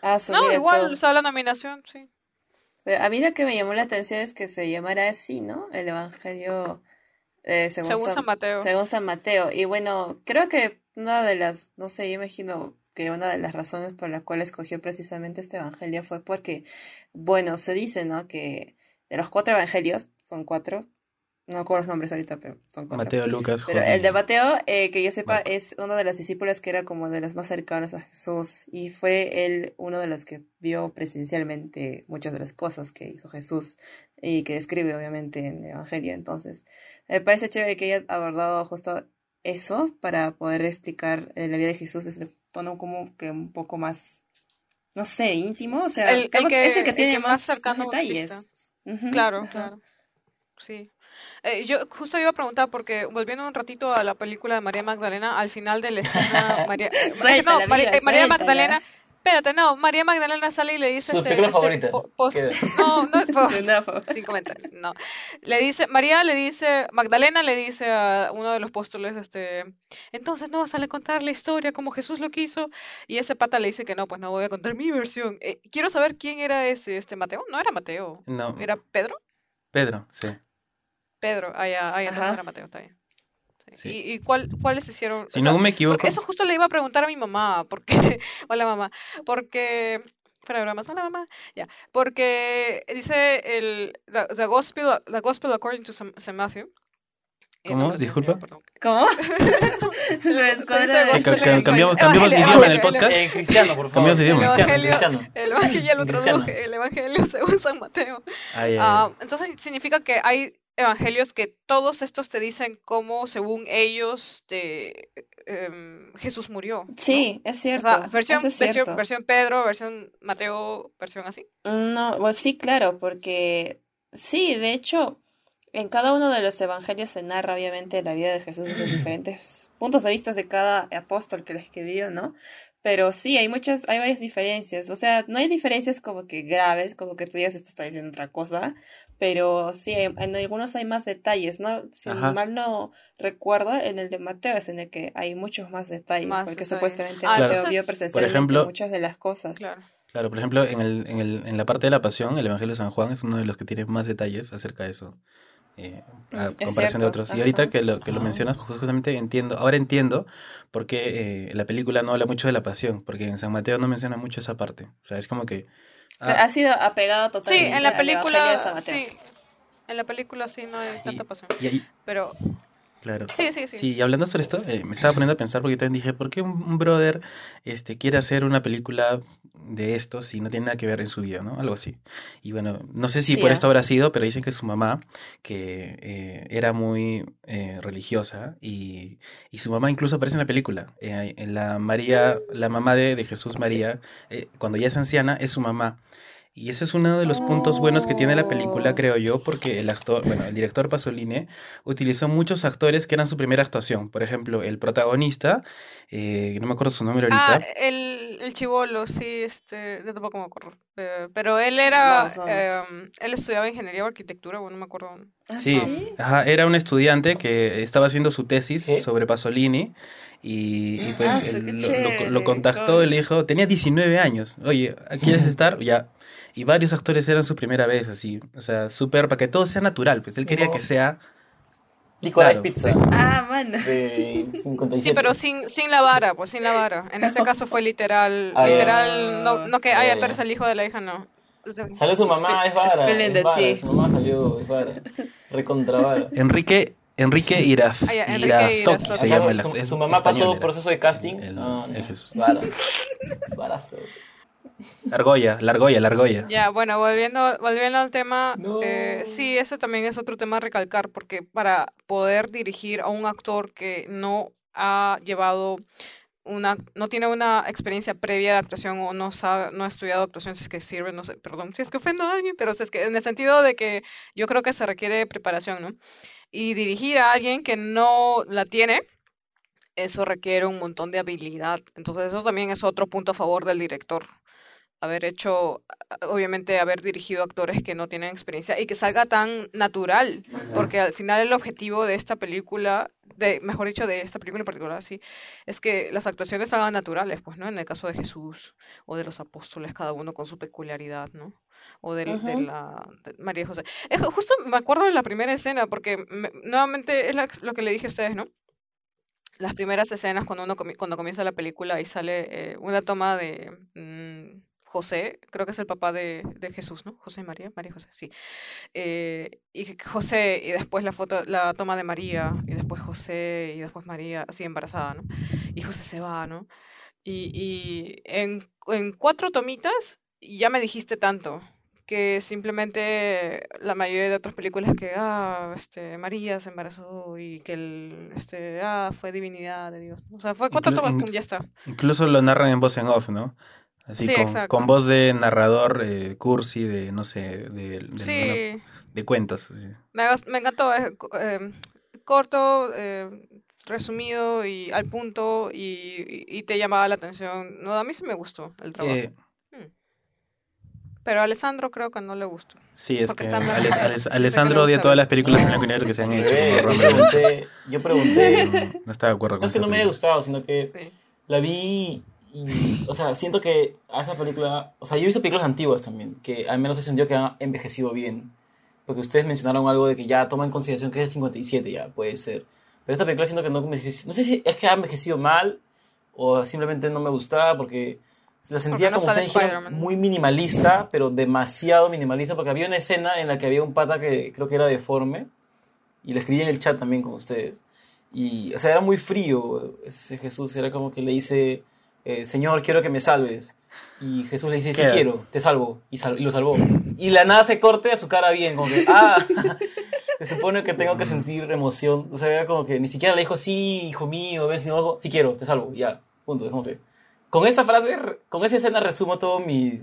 Ah, No, igual, o sea, la nominación, sí. Pero a mí lo que me llamó la atención es que se llamara así, ¿no? El Evangelio eh, según, Según San, San Mateo. según San Mateo. Y bueno, creo que una de las, no sé, yo imagino que una de las razones por la cual escogió precisamente este Evangelio fue porque, bueno, se dice, ¿no? Que de los cuatro Evangelios, son cuatro, no recuerdo los nombres ahorita, pero son cuatro. Mateo, Lucas, Pero el de Mateo, eh, que yo sepa, Marcos. es uno de los discípulos que era como de los más cercanos a Jesús y fue él uno de los que vio presencialmente muchas de las cosas que hizo Jesús y que describe obviamente en el Evangelio. Entonces, me parece chévere que haya abordado justo eso para poder explicar eh, la vida de Jesús desde tono como que un poco más, no sé, íntimo. O sea, El, que, es el que el tiene que más, más cercano detalles. Ujú, Claro, claro. Sí. Eh, yo justo iba a preguntar, porque volviendo un ratito a la película de María Magdalena, al final de la *laughs* escena, María, eh, *laughs* es que Suéltala, no, María, amiga, eh, María. Magdalena, espérate, no, María Magdalena sale y le dice Su este, película este post- *laughs* no, no, sin comentarios, no. Le dice, María le dice, Magdalena le dice a uno de los apóstoles, este, entonces no vas a le contar la historia como Jesús lo quiso, y ese pata le dice que no, pues no voy a contar mi versión. Eh, quiero saber quién era ese, este Mateo, no era Mateo, No, era Pedro. Pedro, sí. Pedro, ya, entonces Ajá. era Mateo, está bien. Sí. ¿Y, y cuál, cuáles hicieron? Si o sea, no me equivoco, eso justo le iba a preguntar a mi mamá, porque, *laughs* hola mamá, porque, fuera de bromas, hola mamá, ya, porque dice el, the, the gospel, the gospel according to Saint Matthew. eh, no ¿Cómo? sé, Disculpa. ¿Cómo? *laughs* *laughs* Cambiamos- cambiamos de idioma en el podcast. En cristiano, por favor. Cambiamos de El idioma. Cristiano, evangelio, cristiano. el evangelio, ya lo traduje, el evangelio según San Mateo. Ay, ay, Ah, ay. entonces significa que hay evangelios que todos estos te dicen cómo, según ellos, de, em, Jesús murió. ¿no? Sí, es O cierto. sea, versión, eso es versión, cierto. versión Pedro, versión Mateo, versión así. No, pues sí, claro, porque sí, de hecho, en cada uno de los evangelios se narra obviamente la vida de Jesús desde *clears throat* diferentes puntos de vista de cada apóstol que lo escribió, ¿no? Pero sí, hay muchas, hay varias diferencias. O sea, no hay diferencias como que graves, como que tú digas esto está diciendo otra cosa, pero sí, en algunos hay más detalles, ¿no? Si Ajá. mal no recuerdo, en el de Mateo es en el que hay muchos más detalles, Más porque detalles. supuestamente Ah, Mateo vio por presencialmente ejemplo- muchas de las cosas. Claro. Claro, por ejemplo, en el, en el, en la parte de la pasión, el Evangelio de San Juan es uno de los que tiene más detalles acerca de eso, eh, a Mm, es comparación de otros. Y ahorita que lo, que lo Ah. mencionas, justamente entiendo, ahora entiendo por qué eh, la película no habla mucho de la pasión, porque en San Mateo no menciona mucho esa parte. O sea, es como que... ah, Ha sido apegado Sí, totalmente en la película, sí. En la película sí no hay tanta pasión. y ahí- Pero, Claro. sí, sí, sí. Sí, y hablando sobre esto, eh, me estaba poniendo a pensar porque también dije, ¿por qué un, un brother este, quiere hacer una película de esto si no tiene nada que ver en su vida, ¿no? Algo así. Y bueno, no sé si Sí, por ah. esto habrá sido, pero dicen que su mamá, que eh, era muy eh, religiosa, y, y su mamá incluso aparece en la película. Eh, en la María, la mamá de, de Jesús María, eh, cuando ya es anciana, es su mamá. Y ese es uno de los puntos buenos que tiene la película, Oh. creo yo, porque el actor, bueno, el director Pasolini utilizó muchos actores que eran su primera actuación. Por ejemplo, el protagonista, eh, no me acuerdo su nombre Ah, ahorita. el, el chivolo, sí, este, yo tampoco me acuerdo. Eh, pero él era, em, él estudiaba ingeniería o arquitectura, bueno, no me acuerdo. ¿Ah, Sí, ajá, era un estudiante que estaba haciendo su tesis sobre Pasolini y, y pues Ah, él qué lo, lo- chévere, lo contactó y le Cons. dijo, tenía 19 años, oye, ¿quieres estar? Ya. Y varios actores eran su primera vez, así, o sea, súper, para que todo sea natural, pues él quería Como- que sea... Nicolás Claro. Pizza Ah, mano. de 57. Sí, pero sin, sin la vara, pues sin la vara. En este *laughs* caso fue literal, Ah, literal, no, no que, ay, tú eres el hijo de la hija, no. Salió su mamá, es vara. Es vara, su mamá salió, es vara. Recontra vara. Enrique, Enrique Iraz, Ah, ya, Enrique se llama el su, su mamá pasó español era. proceso de casting. El- no, el no. Jesús. Vara. *laughs* Largoya, Largoya, Largoya. Ya, bueno, volviendo, volviendo al tema, No. eh, sí, ese también es otro tema a recalcar, porque para poder dirigir a un actor que no ha llevado una, no tiene una experiencia previa de actuación o no sabe, no ha estudiado actuación, si es que sirve, no sé, perdón, si es que ofendo a alguien, pero si es que en el sentido de que yo creo que se requiere preparación, ¿no? Y dirigir a alguien que no la tiene, eso requiere un montón de habilidad. Entonces, eso también es otro punto a favor del director haber hecho, obviamente haber dirigido actores que no tienen experiencia y que salga tan natural, porque al final el objetivo de esta película, de, mejor dicho, de esta película en particular, sí, es que las actuaciones salgan naturales, pues, ¿no? En el caso de Jesús o de los apóstoles, cada uno con su peculiaridad, ¿no? O del- de, la de María José. Es justo me acuerdo de la primera escena, porque me- nuevamente es la- lo que le dije a ustedes, ¿no? Las primeras escenas cuando uno comi- cuando comienza la película y sale eh, una toma de mm, José, creo que es el papá de, de Jesús, ¿no? José y María, María y José, sí. Eh, y José, y después la foto, la toma de María, y después José, y después María, así embarazada, ¿no? Y José se va, ¿no? Y, y en, en cuatro tomitas ya me dijiste tanto que simplemente la mayoría de otras películas que ah este María se embarazó y que el este ah fue divinidad de Dios o sea fue cuatro tomas pum ya está Incluso lo narran en voz en off, ¿no? Así Sí, con, exacto. con voz de narrador eh, cursi de, no sé, de, de, alguna- sí de cuentos. me, me encantó eh, eh, corto eh, resumido y al punto y, y- y te llamaba la atención no a mí sí me gustó el trabajo Eh, pero a Alessandro creo que no le gustó sí, es Porque que *laughs* Alessandro le odia todas las películas en No. blanco y negro que se han hecho. yo pregunté, yo pregunté, No, *laughs* no estaba de acuerdo no con es que no me haya gustado, sino que Sí. la vi y, o sea, siento que a esa película, o sea, yo he visto películas antiguas también, que al menos he sentido que han envejecido bien, porque ustedes mencionaron algo de que ya toma en consideración que es de 57, ya, puede ser, pero esta película siento que no envejeció, no sé si es que ha envejecido mal, o simplemente no me gustaba, porque la sentía no como dijeron, muy minimalista, pero demasiado minimalista, porque había una escena en la que había un pata que creo que era deforme, y le escribí en el chat también con ustedes. Y, o sea, era muy frío ese Jesús, era como que le dice, eh, Señor, quiero que me salves. Y Jesús le dice, sí quiero, te salvo. Y, sal- y lo salvó. Y la nada se corte a su cara bien, como que, ah, *laughs* se supone que tengo que sentir emoción. O sea, como que ni siquiera le dijo, sí, hijo mío, ven, sino algo, sí quiero, te salvo. Ya, punto. Es como que, con esa frase, con esa escena resumo todo mi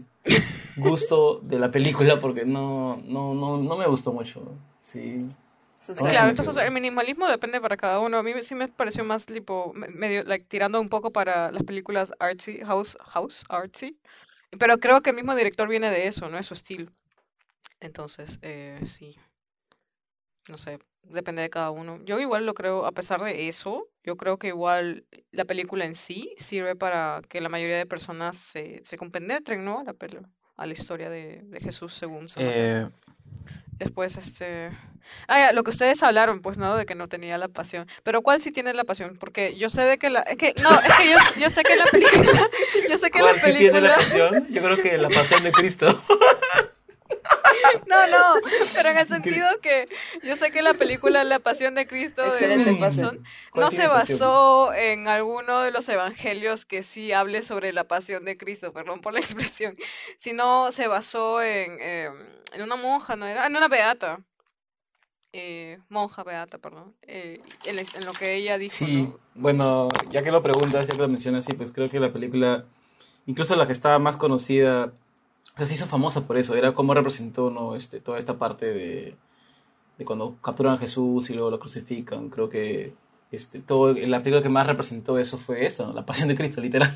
gusto de la película porque no, no, no, no me gustó mucho. Sí. Claro, entonces el minimalismo depende para cada uno. A mí sí me pareció más tipo me- medio like tirando un poco para las películas artsy, house, house artsy. Pero creo que el mismo director viene de eso, no es su estilo. Entonces, eh, sí. No sé, depende de cada uno. Yo igual lo creo, a pesar de eso, yo creo que igual la película en sí sirve para que la mayoría de personas se, se compenetren, ¿no? A la, a la historia de, de Jesús según San. Eh, Después, este... Ah, ya, lo que ustedes hablaron, pues, ¿no? De que no tenía la pasión. Pero ¿cuál sí tiene la pasión? Porque yo sé de que la... Es que, no, es que yo, yo sé que la película... *laughs* Yo sé que la ¿Cuál sí tiene la película... pasión? Yo creo que la pasión de Cristo. *laughs* *laughs* No, no, pero en el sentido que yo sé que la película La Pasión de Cristo de ¿Cuál no se basó en alguno de los evangelios que sí hable sobre la pasión de Cristo, perdón por la *laughs* expresión, sino se basó en, eh, en una monja, ¿no era? En una beata. Eh, monja beata, perdón. eh, en, lo que ella dijo, Sí, ¿no? bueno, ya que lo preguntas, ya que lo mencionas, sí, pues creo que la película, incluso la que estaba más conocida o sea, se hizo famosa por eso, era como representó ¿no? este, toda esta parte de, de cuando capturan a Jesús y luego lo crucifican. Creo que este, todo, la película que más representó eso fue esa, ¿no? la pasión de Cristo, *laughs* literal.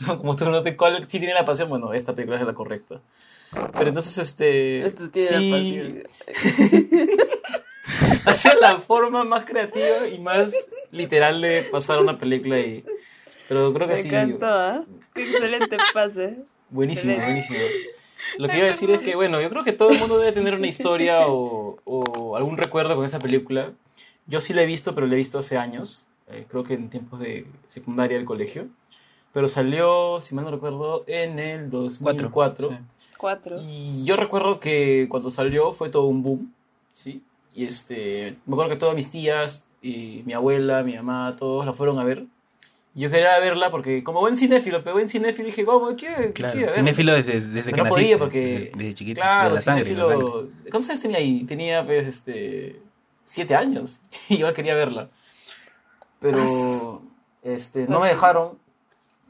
¿no? Como tú no te cuál sí tiene la pasión, bueno, esta película es la correcta. Pero entonces, este. Esto tiene sí, la *laughs* la forma más creativa y más literal de pasar una película y. Pero creo que Me sí. encantó, ¿ah? Qué excelente pase. Buenísimo, buenísimo. Lo que iba a decir es que, bueno, yo creo que todo el mundo debe tener una *laughs* historia o, o algún recuerdo con esa película. Yo sí la he visto, pero la he visto hace años. eh, creo que en tiempos de secundaria del colegio. Pero salió, si mal no recuerdo, en el 2004. Cuatro. Y yo recuerdo que cuando salió fue todo un boom, ¿sí? Y este, me acuerdo que todas mis tías y mi abuela, mi mamá, todos la fueron a ver. Yo quería verla porque como buen cinéfilo, pero buen cinéfilo dije, vamos, ¿qué? Claro, verla. cinéfilo desde, desde que no naciste, podía porque, desde, desde chiquito, claro, de la sangre, la cinéfilo- ¿Cuántos años tenía ahí? Tenía, pues, este, siete años. *laughs* Y yo quería verla. Pero, *laughs* este, no me dejaron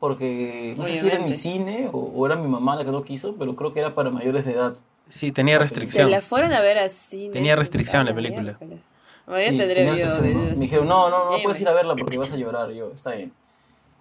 porque no sé si era en mi cine o, o era mi mamá la que no quiso, pero creo que era para mayores de edad. Sí, tenía Se restricción. la fueron a ver así. Tenía restricción la película. Voy a Sí, tener tenía restricción, de ¿no? Me dijeron, no, no, no puedes ir a verla porque vas a llorar. Yo, está bien.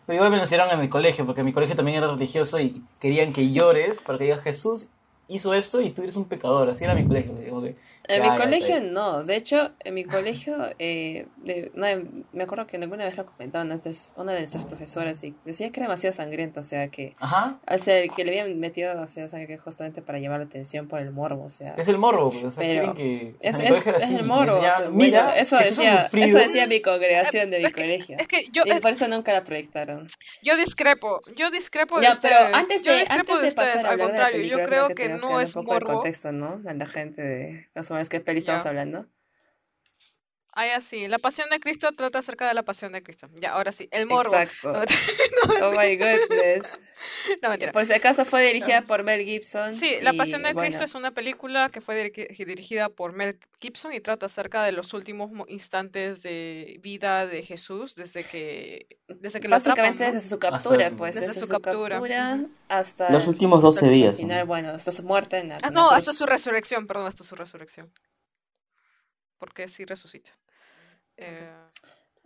Pero igual me lo hicieron en mi colegio, porque mi colegio también era religioso y querían que llores para que digas, Jesús hizo esto y tú eres un pecador. Así era mi colegio. Digo que, En mi colegio no, de hecho, en mi colegio, eh, de- no, me acuerdo que alguna vez lo comentaba nuestras- una de nuestras profesoras y decía que era demasiado sangriento, o sea, que, Ajá. o sea, que le habían metido demasiado sangre justamente para llamar la atención por el morbo, o sea. Es el morbo, o sea, Pero que... o sea, es, el morbo, o sea, mira, bueno, eso decía, sufrido". eso decía mi congregación de mi colegio. Es que yo, y por eso nunca la proyectaron. yo discrepo, yo discrepo de Ya, ustedes. pero antes yo de, discrepo antes de de ustedes, pasar al hablar de la contrario, película, yo creo que no es un poco de morbo. contexto, ¿no? A la gente de menos qué peli estamos hablando. Ah, ya sí, la pasión de Cristo trata acerca de la pasión de Cristo. Ya, ahora sí, el morbo. Exacto. No, *laughs* Oh my goodness. *laughs* no, mentira. Por si acaso fue dirigida por Mel Gibson. Sí, La y, Pasión de Cristo bueno, es una película que fue dirigi- dirigida por Mel Gibson y trata acerca de los últimos mo- instantes de vida de Jesús desde que desde que lo atrapan, Básicamente ¿no? desde su captura, Hasta- pues. Desde Desde, su su captura. captura, hasta. Los últimos 12 hasta días, final, ¿no? bueno, hasta su muerte en la. Ah, en no, la hasta su resurrección, perdón, hasta su resurrección. Porque sí resucita. Eh,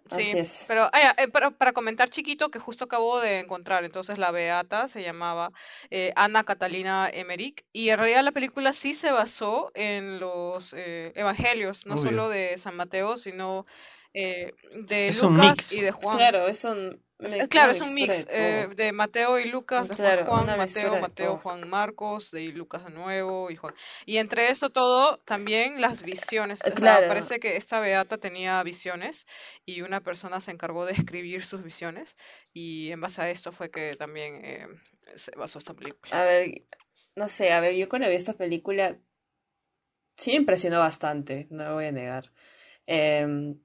Así sí, es. pero ah, ya, eh, para, para comentar chiquito que justo acabo de encontrar, entonces la beata se llamaba eh, Ana Catalina Emmerich y en realidad la película sí se basó en los eh, evangelios, no Obvio. solo de San Mateo, sino eh, de Es Lucas y de Juan. Claro, es un. Una claro, es un mix de eh, de Mateo y Lucas, de Claro, Juan, Mateo, Mateo. Juan Marcos, de Lucas de nuevo y Juan. Y entre eso todo, también las visiones. Eh, O sea, claro. parece que esta beata tenía visiones y una persona se encargó de escribir sus visiones y en base a esto fue que también eh, se basó esta película. A ver, no sé, a ver, yo cuando vi esta película sí me impresionó bastante, no lo voy a negar. Em,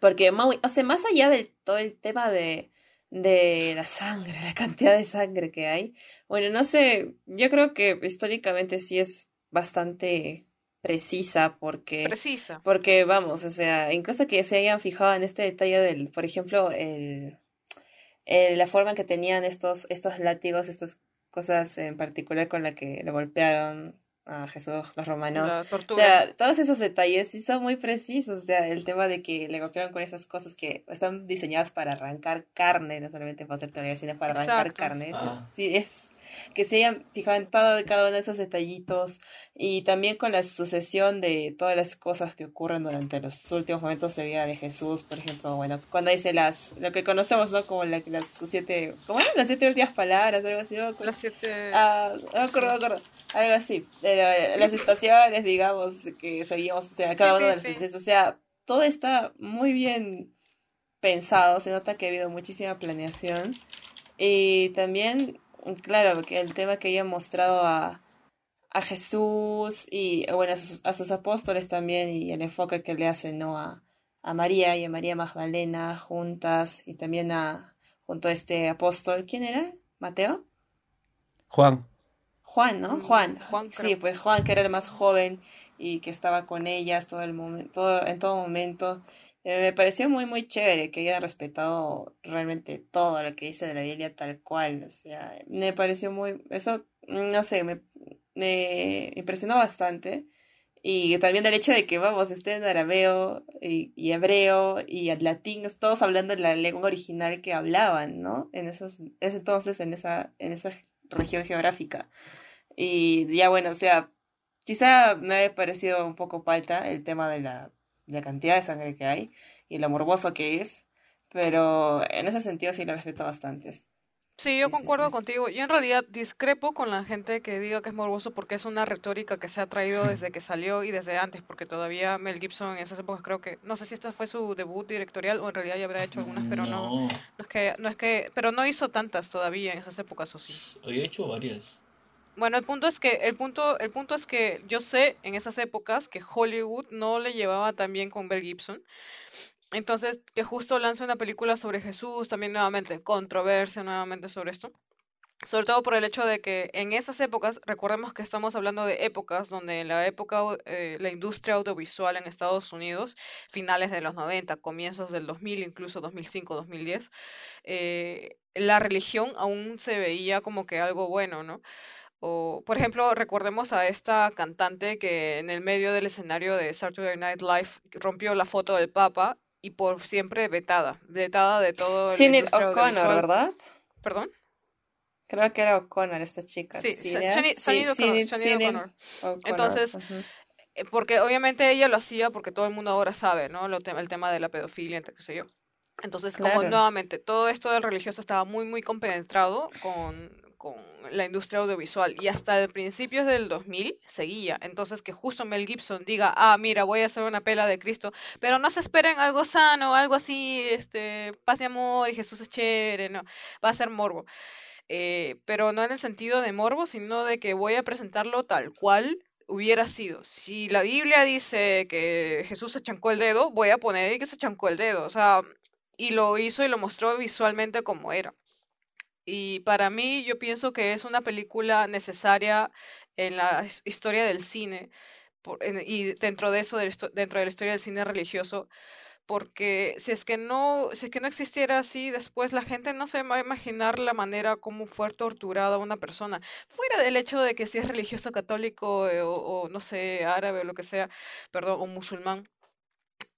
porque, o sea, más allá del todo el tema de, de la sangre, la cantidad de sangre que hay, bueno, no sé, yo creo que históricamente sí es bastante precisa porque... Precisa. Porque vamos, o sea, incluso que se hayan fijado en este detalle del, por ejemplo, el, el- la forma en que tenían estos, estos látigos, estas cosas en particular con la que le golpearon a Jesús los romanos. La O sea, todos esos detalles sí son muy precisos. O sea, el tema de que le golpearon con esas cosas que están diseñadas para arrancar carne, no solamente para hacer teoría, sino para arrancar carne. Ah. Sí, es que se hayan fijado en todo, cada uno de esos detallitos y también con la sucesión de todas las cosas que ocurren durante los últimos momentos de vida de Jesús, por ejemplo, bueno, cuando dice las, lo que conocemos, ¿no? Como la, las siete, ¿cómo eran? Las siete últimas palabras, algo así, ¿no? Las siete... Ah, no acuerdo, no me acuerdo. Algo así. Las estaciones, digamos, que seguimos, o sea, cada una de sí. estaciones, o sea, todo está muy bien pensado, se nota que ha habido muchísima planeación. Y también, claro, que el tema que hayan mostrado a, a Jesús y, bueno, a sus, a sus apóstoles también y el enfoque que le hacen, ¿no? A, a María y a María Magdalena juntas y también a, junto a este apóstol, ¿quién era? ¿Mateo? Juan. Juan, ¿no? Mm, Juan. Juan, sí, pues Juan, que era el más joven y que estaba con ellas todo el momento, todo, en todo momento. Eh, me pareció muy, muy chévere que hayan respetado realmente todo lo que dice de la Biblia tal cual. O sea, me pareció muy, eso no sé, me, me impresionó bastante. Y también el hecho de que, vamos, esté en arameo y, hebreo y latín, todos hablando la lengua original que hablaban, ¿no? En esos, ese entonces, en esa, en esa región geográfica. Y ya bueno, o sea, quizá me ha parecido un poco falta el tema de la, la cantidad de sangre que hay y lo morboso que es, pero en ese sentido sí lo respeto bastante. Sí, yo Sí, sí, concuerdo sí. contigo. Yo en realidad discrepo con la gente que diga que es morboso porque es una retórica que se ha traído desde que salió y desde antes, porque todavía Mel Gibson en esas épocas creo que, no sé si esta fue su debut directorial o en realidad ya habrá hecho algunas, pero no, No, no es que, no es que, pero no hizo tantas todavía en esas épocas, o sí. había hecho varias. Bueno, el punto es que, el punto, el punto es que yo sé en esas épocas que Hollywood no le llevaba tan bien con Mel Gibson. Entonces, que justo lanza una película sobre Jesús, también nuevamente, controversia nuevamente sobre esto. Sobre todo por el hecho de que en esas épocas, recordemos que estamos hablando de épocas donde en la época, eh, la industria audiovisual en Estados Unidos, finales de los 90, comienzos del 2000, incluso 2005, 2010, eh, la religión aún se veía como que algo bueno, ¿no? O, por ejemplo, recordemos a esta cantante que en el medio del escenario de Saturday Night Live rompió la foto del Papa y por siempre vetada, vetada de todo la Sinead O'Connor. ¿verdad? ¿Perdón? Creo que era O'Connor esta chica. Sí, O'Connor, Entonces, eh, porque obviamente ella lo hacía porque todo el mundo ahora sabe, ¿no? Lo te- el tema de la pedofilia, entre qué sé yo. Entonces, como nuevamente todo esto del religioso estaba muy, muy compenetrado con, con la industria audiovisual y hasta principios del 2000 seguía. Entonces, que justo Mel Gibson diga, ah, mira, voy a hacer una pela de Cristo, pero no se esperen algo sano, algo así, este, paz y amor y Jesús es chévere, no, va a ser morbo. Eh, pero no en el sentido de morbo, sino de que voy a presentarlo tal cual hubiera sido. Si la Biblia dice que Jesús se chancó el dedo, voy a poner que se chancó el dedo. O sea, y lo hizo y lo mostró visualmente como era. Y para mí, yo pienso que es una película necesaria en la his- historia del cine y dentro de eso, del dentro de la historia del cine religioso, porque si es que no, si es que no existiera así, después la gente no se va a imaginar la manera como fue torturada una persona. Fuera del hecho de que si es religioso católico eh, o, o, no sé, árabe o lo que sea, perdón, o musulmán,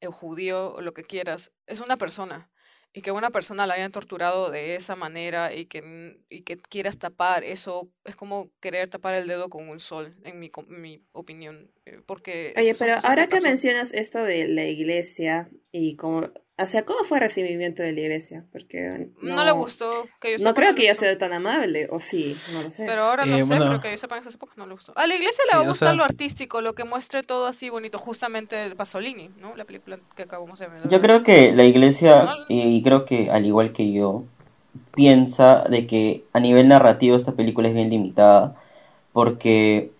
o judío o lo que quieras, es una persona. Y que una persona la hayan torturado de esa manera y que, n- y que quieras tapar eso, es como querer tapar el dedo con un sol, en mi, mi opinión. eh, Porque Oye, pero ahora que que mencionas esto de la iglesia y cómo, o sea, ¿cómo fue el recibimiento de la iglesia? Porque No le gustó, que yo No creo no que ella sea tan amable, o sí, no lo sé. Pero ahora no Eh, sé, bueno. pero que yo sepa en esas épocas no le gustó. A la iglesia le Sí, va a gustar sea- lo artístico, lo que muestre todo así bonito, justamente el Pasolini, ¿no? La película que acabamos de ver. Yo creo que la iglesia, y creo que al igual que yo, piensa de que a nivel narrativo esta película es bien limitada, porque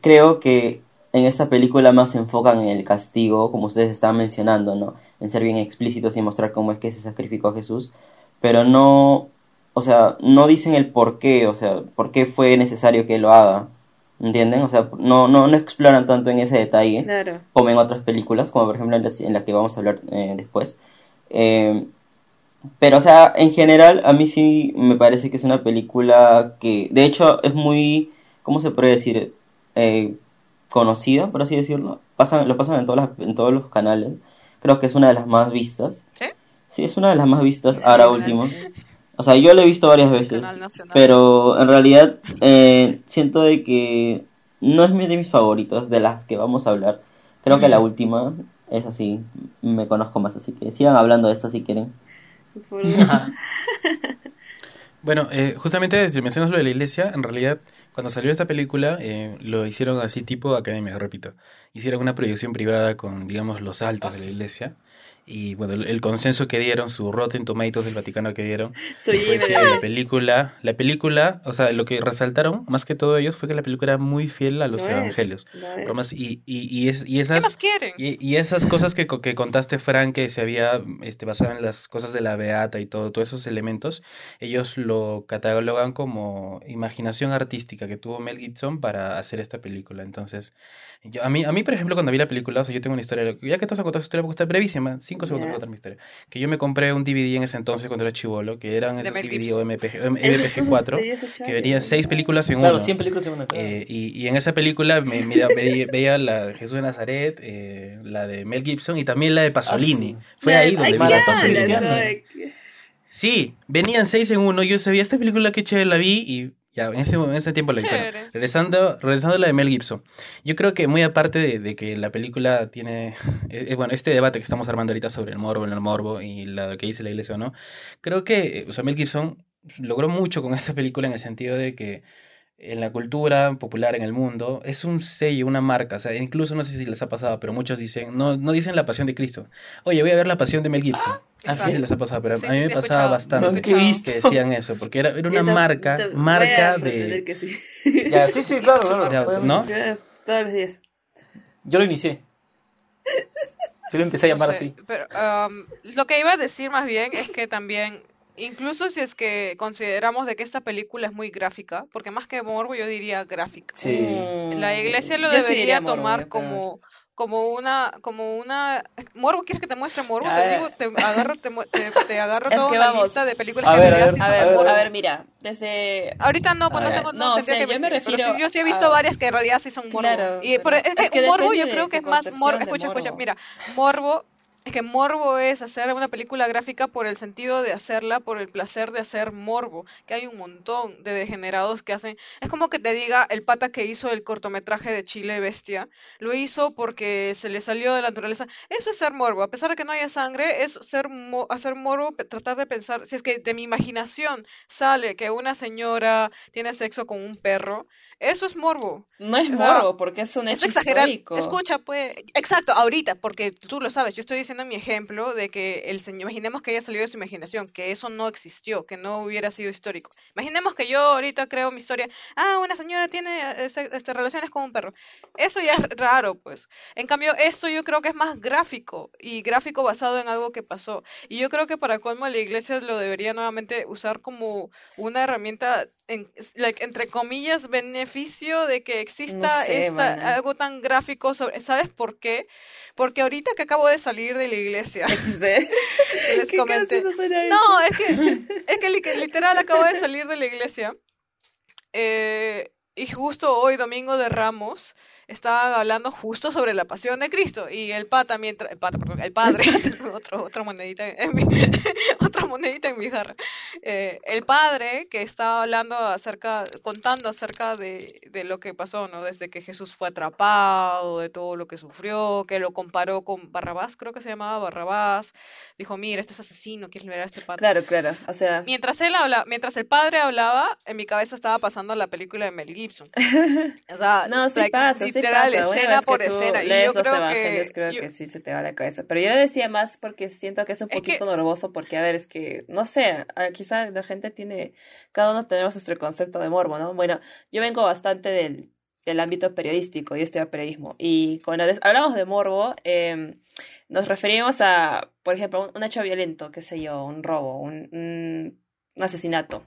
creo que en esta película más se enfocan en el castigo, como ustedes estaban mencionando, ¿no? En ser bien explícitos y mostrar cómo es que se sacrificó a Jesús, pero no, o sea, no dicen el por qué, o sea, por qué fue necesario que lo haga, ¿entienden? O sea, no, no, no exploran tanto en ese detalle Claro. como en otras películas, como por ejemplo en la, en la que vamos a hablar eh, después. Eh, pero, o sea, en general, a mí sí me parece que es una película que, de hecho, es muy, ¿cómo se puede decir? Eh, conocida, por así decirlo. Pasan, lo pasan en, todas las- en todos los canales. Creo que es una de las más vistas. ¿Sí? Sí, es una de las más vistas ahora Sí, último. O sea, yo lo he visto varias veces. Canal Nacional. Pero en realidad eh, siento de que no es de mis favoritos, de las que vamos a hablar. Creo que la última es así, me conozco más, así que sigan hablando de esta si quieren. Por- *laughs* Bueno, eh, justamente si mencionas lo de la iglesia, en realidad cuando salió esta película eh, lo hicieron así tipo academia, repito. Hicieron una proyección privada con, digamos, los altos de la iglesia. Y bueno, el, el consenso que dieron, su Rotten Tomatoes del Vaticano que dieron, *laughs* Soy fue que la película, la película, o sea, lo que resaltaron más que todo ellos fue que la película era muy fiel a los es, evangelios. es. Y, y, y, es, y ¿Qué esas... Y, y esas cosas que, que contaste, Frank, que se había este, basado en las cosas de la Beata y todo, todos esos elementos, ellos lo catalogan como imaginación artística. que tuvo Mel Gibson para hacer esta película. Entonces, yo, a mí, a mí, por ejemplo, cuando vi la película, o sea, yo tengo una historia, ya que te vas a contar su historia, porque está brevísima, cinco segundos Ya. para contar mi historia. Que yo me compré un DVD en ese entonces cuando era chivolo, que eran esos DVD Gibson. o MPG, o MPG4, Te dio ese que chale. venían seis películas en Claro, uno. 100 películas en una. claro. Eh, y, y en esa película me, mira, veía, veía la de Jesús de Nazaret, eh, la de Mel Gibson y también la de Pasolini. Ah, Fue ahí donde ay, vi ¿qué la de Pasolini. sí. Venían seis en uno. Yo sabía esta película que chévere la vi y ya en ese, en ese tiempo la vi. Regresando, regresando a la de Mel Gibson. Yo creo que muy aparte de, de que la película tiene, *laughs* eh, eh, bueno, este debate que estamos armando ahorita sobre el morbo, el morbo y la que dice la iglesia o no, creo que, eh, o sea, Mel Gibson logró mucho con esta película en el sentido de que en la cultura popular en el mundo es un sello, una marca, o sea, incluso no sé si les ha pasado, pero muchos dicen, no, no dicen la pasión de Cristo. Oye, voy a ver la pasión de Mel Gibson. Ah, Así se les ha pasado, pero Sí, a mí sí, me pasaba bastante escuchado. que viste, decían eso, porque era, era *laughs* una marca, marca de... que sí. Ya, sí, sí, *laughs* claro, claro. ¿no? Ya, Todos los días. Yo lo inicié. Yo lo empecé a No llamar sé, así. Pero um, lo que iba a decir más bien es que también, incluso si es que consideramos de que esta película es muy gráfica, porque más que morbo yo diría gráfica. Sí. La iglesia lo Mm, Yo debería morbo, tomar yo creo. Como una como una morbo quieres que te muestre morbo A te ver. digo te agarro te, te, te agarro Es toda una vamos. lista de películas A que ver, en a realidad ver, sí A son ver, morbo. a ver, mira, desde... Ahorita no, pues no tengo, no, o sea, que yo me pero sí, yo sí he a- visto varias que en realidad sí son morbo. Claro, y por- pero es que, es que morbo yo creo que es más morbo. Escucha, escucha, mira, morbo es que morbo es hacer una película gráfica por el sentido de hacerla, por el placer de hacer morbo, que hay un montón de degenerados que hacen. Es como que te diga el pata que hizo el cortometraje de Chile Bestia, lo hizo porque se le salió de la naturaleza. Eso es ser morbo, a pesar de que no haya sangre, es ser mo- hacer morbo, tratar de pensar, si es que de mi imaginación sale que una señora tiene sexo con un perro, eso es morbo. No es O sea, morbo, porque es un Es hecho exagerar. histórico. Escucha, pues. Exacto, ahorita, porque tú lo sabes. Yo estoy diciendo mi ejemplo de que el señor. Imaginemos que haya salido de su imaginación, que eso no existió, que no hubiera sido histórico. Imaginemos que yo ahorita creo mi historia. Ah, una señora tiene se- este, relaciones con un perro. Eso ya es raro, pues. En cambio, esto yo creo que es más gráfico y gráfico basado en algo que pasó. Y yo creo que para colmo la iglesia lo debería nuevamente usar como una herramienta, en, like, entre comillas, beneficio de que exista sé, esta, algo tan gráfico sobre, ¿sabes por qué? Porque ahorita que acabo de salir de la iglesia, *laughs* que les ¿Qué comenté. No, es que, es que li- literal acabo de salir de la iglesia. eh, y justo hoy, domingo de Ramos, estaban hablando justo sobre la pasión de Cristo. Y el pata, mientras, el pata, perdón, el padre, *laughs* otro, otra monedita en mi, *laughs* otra monedita en mi jarra. Eh, el padre que estaba hablando acerca, contando acerca de, de lo que pasó, ¿no? Desde que Jesús fue atrapado, de todo lo que sufrió, que lo comparó con Barrabás, creo que se llamaba Barrabás. Dijo, mira, este es asesino, quieres liberar a este pata. Claro, claro. O sea, Mientras él habla, mientras el padre hablaba, en mi cabeza estaba pasando la película de Mel Gibson. *laughs* O sea, no, sí like, pasa, sí literal, pasa. Escena que por escena. Y yo creo evangelios, que, creo yo- que sí se te va la cabeza. Pero yo decía más porque siento que es un Es que- poquito morboso, porque, a ver, es que, no sé, ah, quizá la gente tiene, cada uno tenemos nuestro concepto de morbo, ¿no? Bueno, yo vengo bastante del, del ámbito periodístico y este periodismo. Y cuando hablamos de morbo, eh, nos referimos a, por ejemplo, un, hecho violento, qué sé yo, un robo, un asesinato.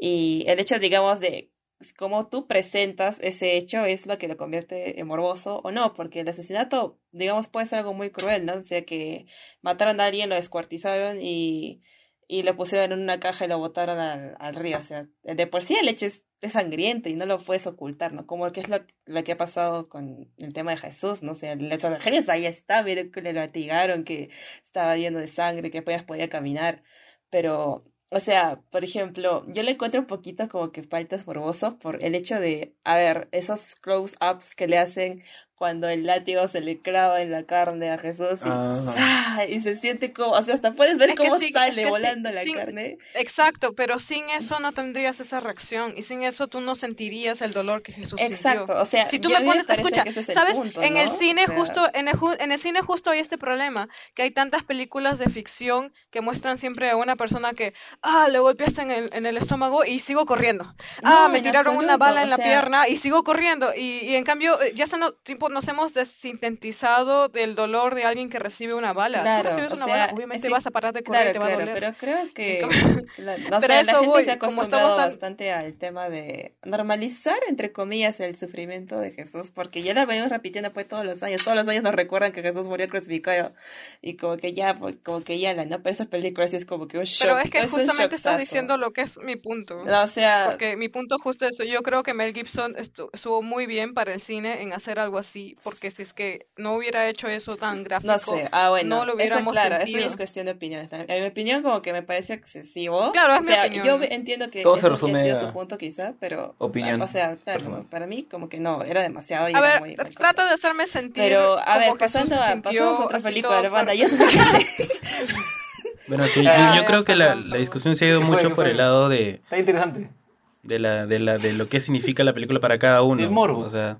Y el hecho, digamos, de cómo tú presentas ese hecho es lo que lo convierte en morboso o no, porque el asesinato, digamos, puede ser algo muy cruel, ¿no? O sea, que mataron a alguien, lo descuartizaron y, y lo pusieron en una caja y lo botaron al, río. O sea, de por sí el hecho es, sangriento y no lo puedes ocultar, ¿no? Como que es lo, lo que ha pasado con el tema de Jesús, ¿no? O sea, los evangelios ahí está, miren que le latigaron, que estaba lleno de sangre, que apenas podía caminar, pero o sea, por ejemplo, yo le encuentro un poquito como que faltas morboso por el hecho de, a ver, esos close-ups que le hacen cuando el látigo se le clava en la carne a Jesús y, Ah. se siente como, o sea, hasta puedes ver Es cómo sí, es sale que sí, volando la sin- carne. Exacto, pero sin eso no tendrías esa reacción y sin eso tú no sentirías el dolor que Jesús Exacto, sintió. o sea, si tú me pones, escucha, es sabes, punto, en el ¿no? cine O sea- justo, en el, en el cine justo hay este problema, que hay tantas películas de ficción que muestran siempre a una persona que, ah, le golpeaste en el, en el estómago y sigo corriendo. ah, No, me tiraron una bala en o la sea- pierna y sigo corriendo. Y, y en cambio, eh, ya están, tipo, nos hemos desintetizado del dolor de alguien que recibe una bala. Claro, Tú recibes una sea, bala, obviamente vas a parar de correr y Claro, te va claro, a doler. pero creo que *laughs* la, no *laughs* Pero sé, a la eso gente voy, se ha acostumbrado tan- bastante al tema de normalizar, entre comillas, el sufrimiento de Jesús, porque ya lo venimos repitiendo pues todos los años, todos los años nos recuerdan que Jesús murió crucificado y como que ya, pues, como que ya la, ¿no? Pero esas películas es como que un shock. Pero es que es justamente estás diciendo lo que es mi punto. No, o sea, Porque mi punto justo es eso. Yo creo que Mel Gibson estu- estuvo muy bien para el cine en hacer algo así, porque si es que no hubiera hecho eso tan gráfico, No sé, ah bueno, no lo eso, hubiéramos claro, eso sentido. ya es cuestión de opinión. también. En mi opinión como que me pareció excesivo. Claro, es o mi sea, opinión. yo entiendo que Todo se resume a su punto quizá, pero opinión o sea, claro, para mí como que no, era demasiado y A era ver, muy- muy cosa. trata de hacerme sentir Pero a ver, pasando se a, pasamos a otra así película fuerte. ya *laughs* Bueno, que yo, Ah, yo creo que la, la discusión se ha ido mucho ¿Qué por el lado de, Está interesante. de, la, de, la, de lo que significa la película para cada uno. El morbo. O sea,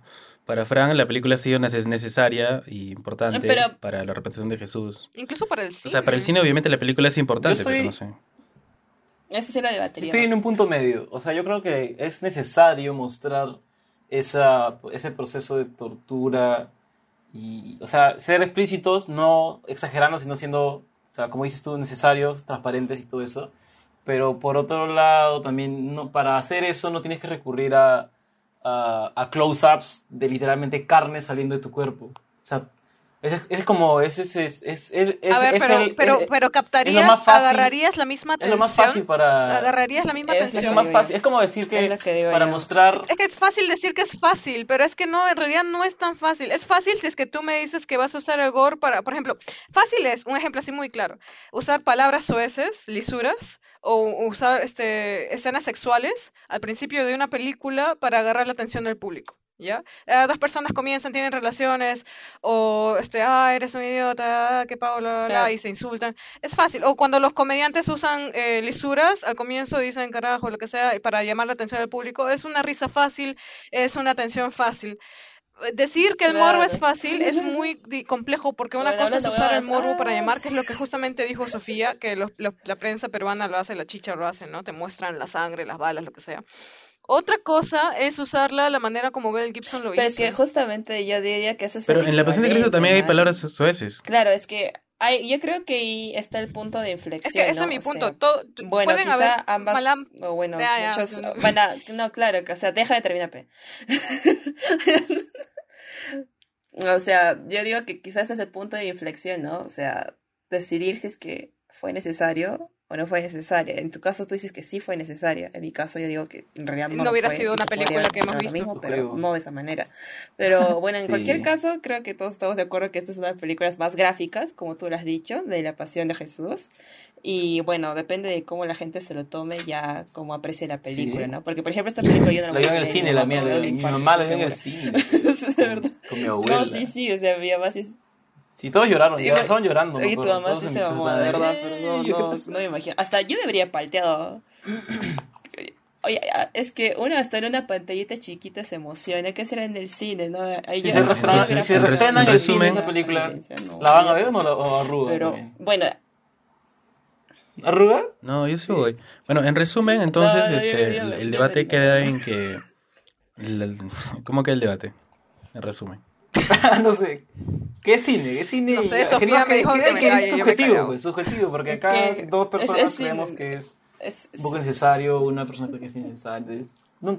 para Frank la película ha sido neces- necesaria y importante Pero- para la representación de Jesús. Incluso para el O cine. sea, para el cine obviamente la película es importante, estoy- pero no sé. Esa sí la debatería. Estoy en un punto medio. O sea, yo creo que es necesario mostrar esa, ese proceso de tortura y, o sea, ser explícitos, no exagerando, sino siendo, o sea, como dices tú, necesarios, transparentes y todo eso. Pero por otro lado, también no, para hacer eso no tienes que recurrir a, a, a close-ups de literalmente carne saliendo de tu cuerpo. O sea, es, es como, es, es, es, es, es- A ver, es pero, el- pero, es- pero es captarías, más fácil- agarrarías la misma es atención. lo más fácil para... Agarrarías la misma Es lo Es atención. lo más fácil. Es como decir que Es que para yo. mostrar Es que es fácil decir que es fácil, pero es que no, en realidad no es tan fácil. Es fácil si es que tú me dices que vas a usar el gore para, por ejemplo, fácil es, un ejemplo así muy claro, usar palabras soeces, lisuras, o usar este, escenas sexuales al principio de una película para agarrar la atención del público. ¿Ya? Eh, dos personas comienzan, tienen relaciones, o este, ah, eres un idiota, ah, qué pavo, bla, bla, bla, Claro. y se insultan. Es fácil. O cuando los comediantes usan eh, lisuras, al comienzo dicen carajo, lo que sea, para llamar la atención del público, es una risa fácil, es una atención fácil. Decir que el morbo es fácil es *laughs* muy complejo porque una Bueno, cosa es usar el morbo para llamar, que es lo que *laughs* justamente dijo Sofía, que los- los- la prensa peruana lo hace, la chicha lo hace, ¿no? Te muestran la sangre, las balas, lo que sea. Otra cosa es usarla de la manera como Mel Gibson lo Pero es hizo. que justamente yo diría que ese es Pero el en la Pasión de Cristo también hay palabras sueces. Claro, es que hay, yo creo que ahí está el punto de inflexión. Es que ese ¿no? es mi O punto. sea, Todo, bueno, quizá haber ambas, mala- o bueno, Ya, ya, muchos, no. van a- no, claro, que, o sea, deja de terminar, pe. *laughs* o sea, yo digo que quizás ese es el punto de inflexión, ¿no? O sea, decidir si es que fue necesario o no fue necesaria. En tu caso tú dices que sí fue necesaria. En mi caso yo digo que en realidad no, hubiera fue, sido una película que hemos visto. mismo, pero Creo. no de esa manera. Pero bueno, en Sí. cualquier caso, creo que todos estamos de acuerdo que esta es una de las películas más gráficas, como tú lo has dicho, de la pasión de Jesús. Y bueno, depende de cómo la gente se lo tome, ya cómo aprecie la película, Sí. ¿no? Porque, por ejemplo, esta película yo no La vio en el vi cine, la mía, mi mamá la vio en el cine. *laughs* De verdad. Con mi abuela. No, sí, sí, o sea, mi mamá sí. Sí, todos lloraron, ya estaban llorando. Y tu mamá sí se mamó, de verdad, "Ey, pero no, ¿qué no, pasó?". no me imagino. Hasta yo me habría palteado. *clears throat* Oye, ah, es que uno hasta en una pantallita chiquita se emociona. ¿Qué será en el cine, no? Ahí Si se si en restrena el cine resumen- esa película, No, ¿la van a ver o no la o arruga? Pero, también? bueno, ¿Arruga? No, yo sí voy. Bueno, en resumen, entonces, No, no, este, yo- yo- el, debate queda en que... *laughs* el- el- ¿Cómo que el debate? En resumen. *laughs* no sé. ¿Qué cine? ¿Qué cine? No sé, Que Sofía me dijo que me calle, es yo me subjetivo, callado. pues, subjetivo, porque Es acá que dos es- personas es creemos sin- que es es, un poco necesario, una persona cree que es innecesario. es-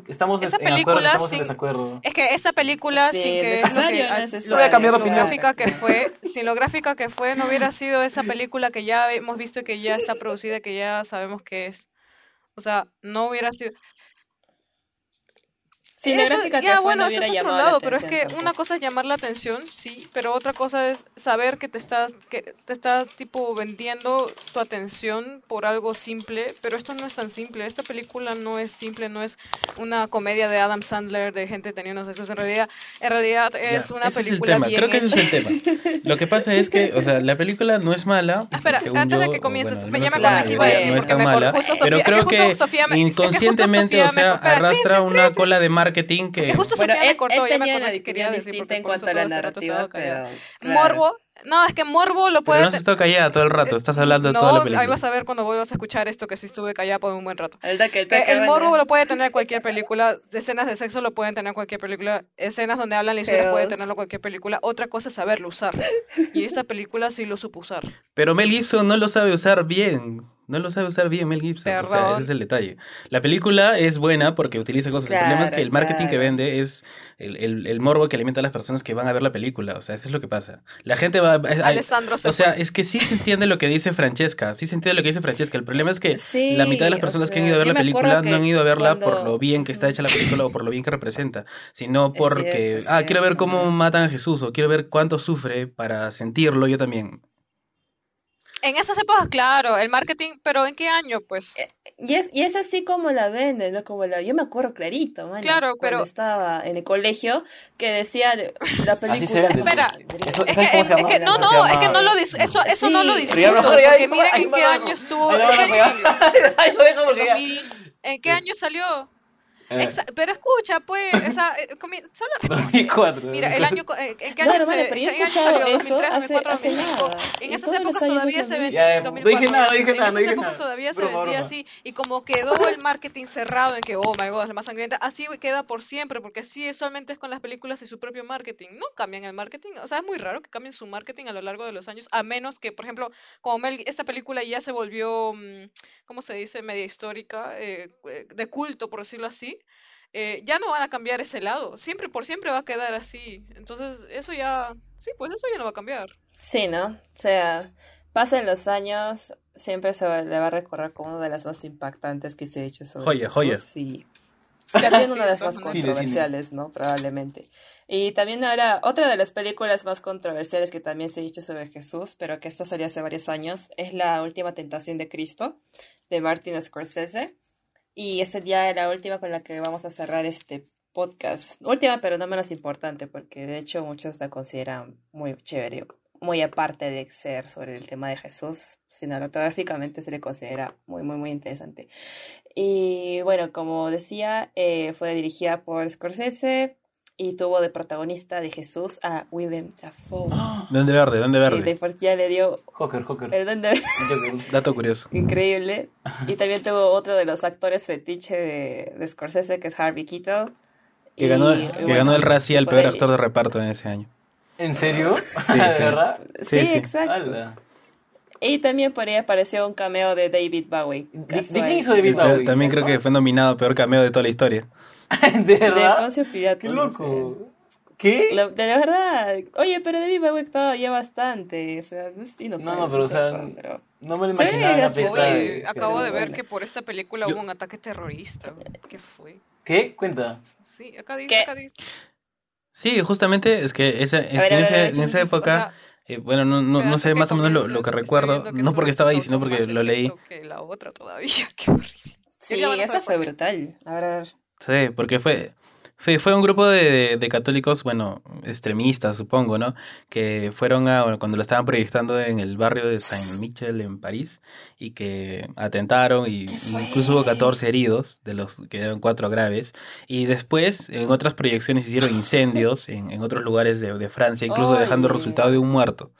estamos Esa en acuerdo, película estamos sin- en desacuerdo. Es que esa película, Sí, sin que es lo que, lo, cambiar lo gráfica que fue, sin lo gráfica que fue, no hubiera sido esa película que ya hemos visto y que ya está producida, que ya sabemos que es. O sea, no hubiera sido. Sí, la Eso- que ya, bueno, no eso es otro lado, pero es que una cosa es llamar la atención, sí, pero otra cosa es saber que te estás, que te estás tipo vendiendo tu atención por algo simple, pero esto no es tan simple. Esta película no es simple, no es una comedia de Adam Sandler de gente teniendo sexo. En realidad, en realidad es Ya, una ese película es el tema. bien Creo que ese es el tema. Lo que pasa es que, o sea, la película no es mala. Ah, Espera, según antes de yo, que o comiences, bueno, me llama con la que iba a decir, porque me mala, justo Sofía, pero que creo justo que Sofía me- es que justo inconscientemente, Sofía o sea, arrastra una cola de marketing que... Justo Bueno, Sofía me cortó, él ya me tenía acordé una que quería decir, porque en por cuanto a la narrativa, pero... claro. Morbo, no, es que Morbo lo Pero puede... no has estado callada todo el rato, estás hablando de no, toda la ahí película. vas a ver cuando vuelvas a escuchar esto que sí estuve callada por un buen rato. El el Que morbo lo puede tener cualquier película, escenas de sexo lo pueden tener cualquier película, escenas donde hablan la historia puede tenerlo cualquier película, otra cosa es saberlo usar. Y esta película sí lo supo usar. Pero Mel Gibson no lo sabe usar bien. No lo sabe usar bien Mel Gibson. O sea, ese es el detalle. La película es buena porque utiliza cosas. el problema es que el marketing que vende es el, el, el morbo que alimenta a las personas que van a ver la película. O sea, eso es lo que pasa. La gente va. a- Alessandro se o sea, fue. es que sí se entiende lo que dice Francesca. Sí se entiende lo que dice Francesca. El problema es que Sí, la mitad de las personas que han ido a ver la película no han ido a verla por lo bien que está hecha la película o por lo bien que representa, sino porque, cierto, ah, quiero ver cómo matan a Jesús o quiero ver cuánto sufre para sentirlo yo también. En esas épocas, claro, el marketing, pero ¿en qué año? Pues Y es, y es así como la venden, ¿no? Como la, yo me acuerdo clarito, man, Claro, cuando pero- estaba en el colegio, que decía de- la película. Así se vende. Espera, Eso, es ¿sabes que, no, no, es que no lo dis- eso, eso no lo discuto, porque ahí- *laughs* miren ahí en qué lo año estuvo, en qué año salió. Exa- pero escucha, pues, esa, eh, comi- solo *laughs* repite. 2004. Mira, el año, co- eh, ¿en qué Claro, año, vale, se, pero yo he ¿en qué año escuchado salió? eso 2003, hace- 2004, hace 2005. nada. En esas épocas todavía se vendía, en no dije 2004, nada, no dije en nada, no esas épocas todavía se vendía broma. así, y como quedó el marketing cerrado en que, oh my god, es la más sangrienta, así queda por siempre, porque así usualmente es con las películas y su propio marketing. No cambian el marketing, o sea, es muy raro que cambien su marketing a lo largo de los años, a menos que, por ejemplo, como Mel- esta película ya se volvió, mm, ¿cómo se dice? Media histórica, eh, eh, de culto, por decirlo así. Eh, ya no van a cambiar ese lado, siempre por siempre va a quedar así. Entonces, eso ya, sí, pues eso ya no va a cambiar. Sí, ¿no? O sea, pasen los años, siempre se va- le va a recordar como una de las más impactantes que se ha hecho sobre Joya, joya. Jesús y también Sí, una de las más *laughs* controversiales, ¿no? Probablemente. Y también ahora, otra de las películas más controversiales que también se ha hecho sobre Jesús, pero que esta salió hace varios años, es La Última Tentación de Cristo, de Martin Scorsese. Y esa ya es la última con la que vamos a cerrar este podcast. Última, pero no menos importante, porque de hecho muchos la consideran muy chévere, muy aparte de ser sobre el tema de Jesús, cinematográficamente se le considera muy, muy, muy interesante. Y bueno, como decía, eh, fue dirigida por Scorsese y tuvo de protagonista de Jesús a Willem Dafoe. ¿Dónde verde? ¿Dónde Y verde? de ya le dio Joker, Joker. el don de- *laughs* Joker. Dato curioso. increíble. *laughs* Y también tuvo otro de los actores fetiche de, de Scorsese, que es Harvey Keitel. Que Y, ganó, y que bueno, ganó el Razzie al peor ahí- actor de reparto en ese año. ¿En serio? sí. *laughs* ¿De verdad? Sí, Sí, sí. exacto. Ala. Y también por ahí apareció un cameo de David Bowie. ¿De, quién hizo David Y Bowie? También creo que fue nominado a peor cameo de toda la historia. ¿De *laughs* De verdad? Poncio Pilato. ¡Qué no sé. loco! ¿Qué? La- de la verdad. Oye, pero David Bowie actuaba ya bastante. O sea, no, sí, no sé. No, no, pero, o sé, sea, pero- No me lo Sí, imaginaba pieza Oye, de acabo de ver que por esta película Yo- hubo un ataque terrorista. ¿Qué fue? ¿Qué? Cuenta. Sí, acá dice, ¿Qué? acá dice. Sí, justamente es que esa, es ver, que en, esa, en esa época, o sea, eh, bueno, no, no, no sé más o menos lo, lo que recuerdo, no porque estaba ahí, sino porque lo leí. Que la otra todavía, *laughs* qué horrible. Sí, esa fue brutal. A ver, a ver. Sí, porque fue, fue, fue un grupo de, de católicos, bueno, extremistas, supongo, ¿no? Que fueron a, bueno, cuando lo estaban proyectando en el barrio de Saint Michel en París y que atentaron y incluso hubo 14 heridos, de los que eran cuatro graves. Y después, en otras proyecciones, hicieron incendios en, en otros lugares de, de Francia, incluso dejando el resultado de un muerto.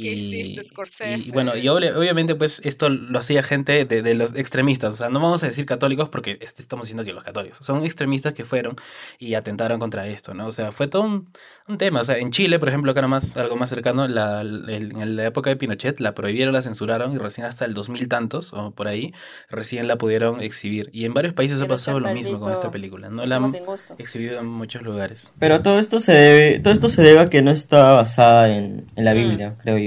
¿Qué hiciste, Y, Scorsese? y bueno, y obvia- obviamente pues esto lo hacía gente de, de los extremistas, o sea, no vamos a decir católicos porque estamos diciendo que los católicos, son extremistas que fueron y atentaron contra esto, ¿no? O sea, fue todo un, un tema, o sea, en Chile, por ejemplo, acá nomás, algo más cercano, la, el- en la época de Pinochet la prohibieron, la censuraron y recién hasta el 2000 tantos o por ahí, recién la pudieron exhibir. Y en varios países ha Pinochet pasado lo mismo con esta película, no la han exhibido en muchos lugares. Pero todo esto se debe, todo esto se debe a que no está basada en, en la Mm. Biblia, creo yo.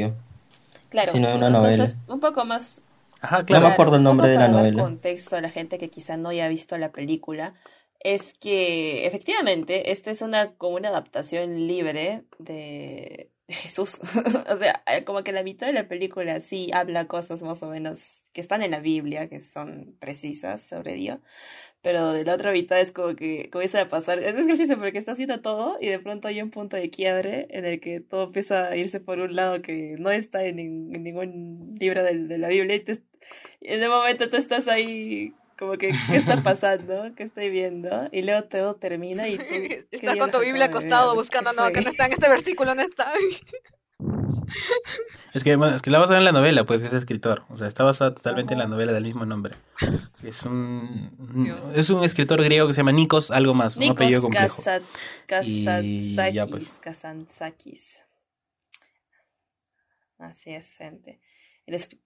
Claro, Sino una entonces novela. un poco más Ajá, No claro. me acuerdo el nombre de la para novela. contexto a la gente que quizá no haya visto la película, es que efectivamente esta es una como una adaptación libre de Jesús. *laughs* o sea, eh, como que la mitad de la película sí habla cosas más o menos que están en la Biblia, que son precisas sobre Dios, pero de la otra mitad es como que comienza a pasar. Es gracioso porque estás viendo todo y de pronto hay un punto de quiebre en el que todo empieza a irse por un lado que no está en, nin- en ningún libro de, la Biblia y, te- en el momento tú estás ahí como que, ¿qué está pasando? ¿Qué estoy viendo? Y luego todo termina y tú... *laughs* ¿qué Estás con tu Biblia acostado ¿Qué buscando, no, que no está en este versículo, no está. *laughs* Es que, bueno, es que la basada en la novela, pues es escritor. O sea, está basada totalmente en la novela del mismo nombre. Es un, es un escritor griego que se llama Nikos, algo más, un apellido Nikos complejo. Kazat- Y ya, Kazantzakis, pues. Kazantzakis. Así es, gente.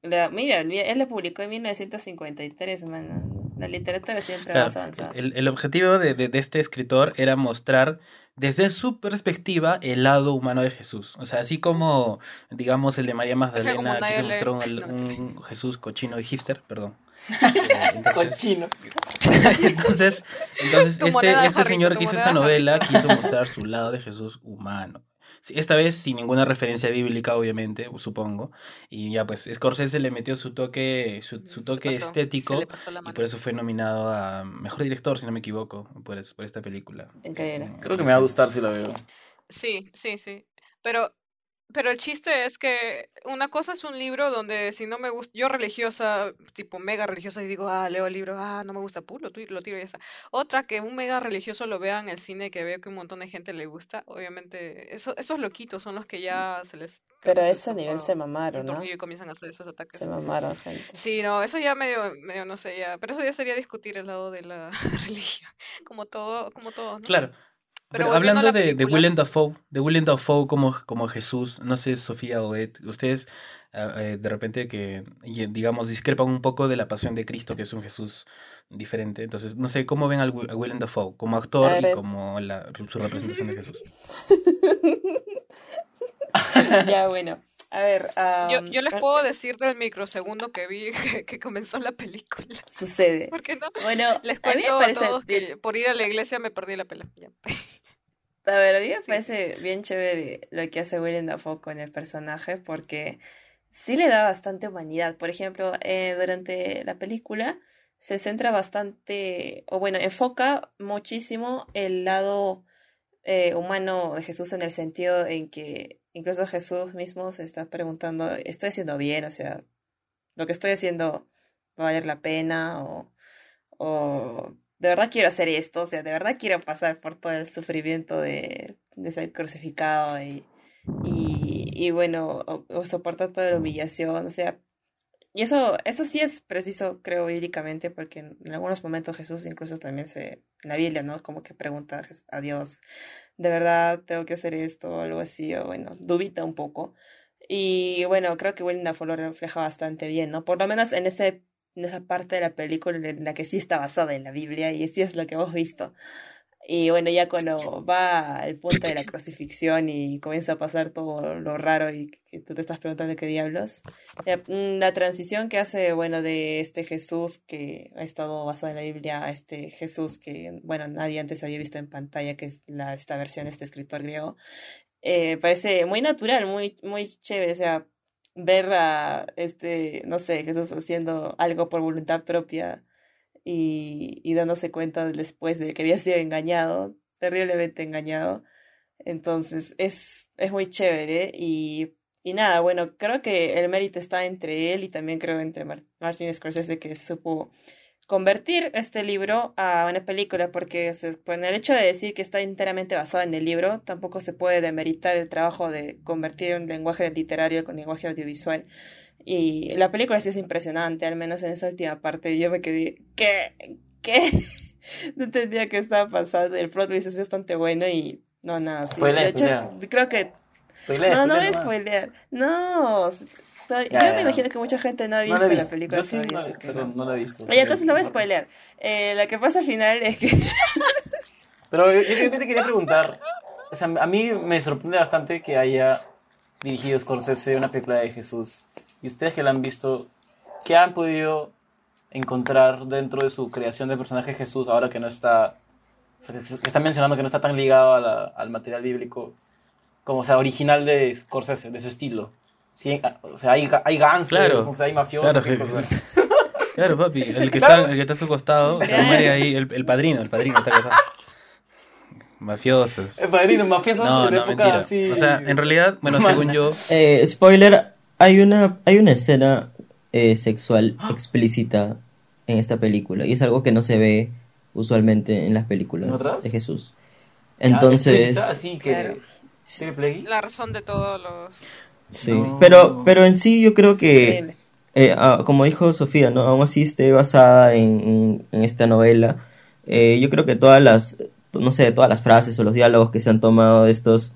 La- mira, él lo publicó en 1953, mano. La literatura siempre Claro, más avanzada. el, el objetivo de, de- de este escritor era mostrar desde su perspectiva el lado humano de Jesús. O sea, así como, digamos, el de María Magdalena, quiso lee- mostrar un, *laughs* Jesús cochino y hipster, perdón. *laughs* Entonces, Cochino. entonces, este, este señor que hizo esta novela quiso mostrar su lado de Jesús humano. Esta vez sin ninguna referencia bíblica, obviamente, supongo. Y ya pues Scorsese le metió su toque, su, su toque pasó, se estético le pasó la y por eso fue nominado a Mejor Director, si no me equivoco, por, por esta película. Increíble. Creo que me va a gustar si la veo. Sí, sí, sí. Pero, pero el chiste es que una cosa es un libro donde si no me gusta, yo religiosa, tipo mega religiosa, y digo, ah, leo el libro, ah, no me gusta, pu, lo, tu- lo tiro y ya está. Otra, que un mega religioso lo vea en el cine, que veo que un montón de gente le gusta, obviamente, eso, esos loquitos son los que ya se les... Pero a ese nivel se mamaron, ¿no? y comienzan a hacer esos ataques. Se mamaron, gente. Sí, no, eso ya medio, medio, no sé, ya, pero eso ya sería discutir el lado de la *laughs* religión, como todo, como todo, ¿no? Claro. Pero a hablando la de, de. Willem Dafoe, de Willem Dafoe como, como Jesús, no sé, Sofía o Ed, ustedes ah, eh, de repente que, digamos, discrepan un poco de la pasión de Cristo, que es un Jesús diferente. Entonces, no sé, ¿cómo ven al Wi- a Willem Dafoe como actor A y como la, su representación de Jesús? *laughs* ya, bueno. A ver, Yo, am, yo les puedo decir del microsegundo que vi que, *laughs* que comenzó la película. Sucede. *laughs* ¿Por qué no? Bueno, Les a mí me cuento a, todos que bien- por ir a la iglesia me perdí la pela. Ya. A ver, a mí me parece bien chévere lo que hace Willem Dafoe con el personaje porque sí le da bastante humanidad. Por ejemplo, eh, durante la película se centra bastante, o bueno, enfoca muchísimo el lado eh, humano de Jesús en el sentido en que incluso Jesús mismo se está preguntando, ¿estoy haciendo bien? O sea, ¿lo que estoy haciendo va a valer la pena? O, o de verdad quiero hacer esto, o sea, de verdad quiero pasar por todo el sufrimiento de, de ser crucificado y, y, y bueno, o, soportar toda la humillación, o sea, y eso, eso sí es preciso, creo, bíblicamente, porque en, algunos momentos Jesús incluso también se, en la Biblia, ¿no? Como que pregunta a Dios, ¿de verdad tengo que hacer esto o algo así? O bueno, dubita un poco. Y bueno, creo que Willem Dafoe lo refleja bastante bien, ¿no? Por lo menos en ese, en esa parte de la película en la que sí está basada en la Biblia y sí es lo que hemos visto. Y bueno, ya cuando va al punto de la crucifixión y comienza a pasar todo lo raro y que tú te estás preguntando qué diablos, ya, mm, la transición que hace, bueno, de este Jesús que ha estado basado en la Biblia a este Jesús que, bueno, nadie antes había visto en pantalla, que es esta versión de este escritor griego, eh, parece muy natural, muy, muy chévere, o sea, ver a este, no sé, Jesús haciendo algo por voluntad propia y, y dándose cuenta después de que había sido engañado, terriblemente engañado. Entonces es, es muy chévere y, y nada, bueno, creo que el mérito está entre él y también creo entre Mar- Martin Scorsese que supo convertir este libro a una película porque con el hecho de decir que está enteramente basado en el libro tampoco se puede demeritar el trabajo de convertir un lenguaje literario con lenguaje audiovisual y la película sí es impresionante al menos en esa última parte yo me quedé ¿qué? ¿qué? *laughs* no entendía qué estaba pasando el plot twist es bastante bueno y no nada sí de hecho creo que Spoilea, no no voy a spoilear no so- Ya, yo ya, me imagino que mucha gente no ha No visto la he la visto. película Yo sí, no, que pero no. no la he visto. Oye, entonces no voy a spoilear. Eh, lo que pasa al final es que *laughs* Pero yo, yo te quería preguntar, o sea, a mí me sorprende bastante que haya dirigido Scorsese una película de Jesús. Y ustedes que la han visto, ¿qué han podido encontrar dentro de su creación del personaje Jesús ahora que no está, o sea, que se- que están mencionando que no está tan ligado a la- al material bíblico como, o sea, original de Scorsese, de su estilo? Sí, o sea, hay, hay gangsters, Claro, o sea, hay mafiosos. claro, que- *laughs* papi, el que, Claro. está, el que está a su costado, o sea, muere ahí, el, el padrino, el padrino está acá. Mafiosos. El padrino, mafiosos No, no, época mentira. así. O sea, en realidad, bueno, según yo, Eh, spoiler, hay una, hay una escena eh, sexual *gasps* explícita en esta película. Y es algo que no se ve usualmente en las películas de Jesús. Entonces, así que Claro. La razón de todos los... sí. No. Pero, pero en sí yo creo que, eh, ah, como dijo Sofía, ¿no? Aún así esté basada en, en- en esta novela. eh, yo creo que todas las, no sé, todas las frases o los diálogos que se han tomado de estos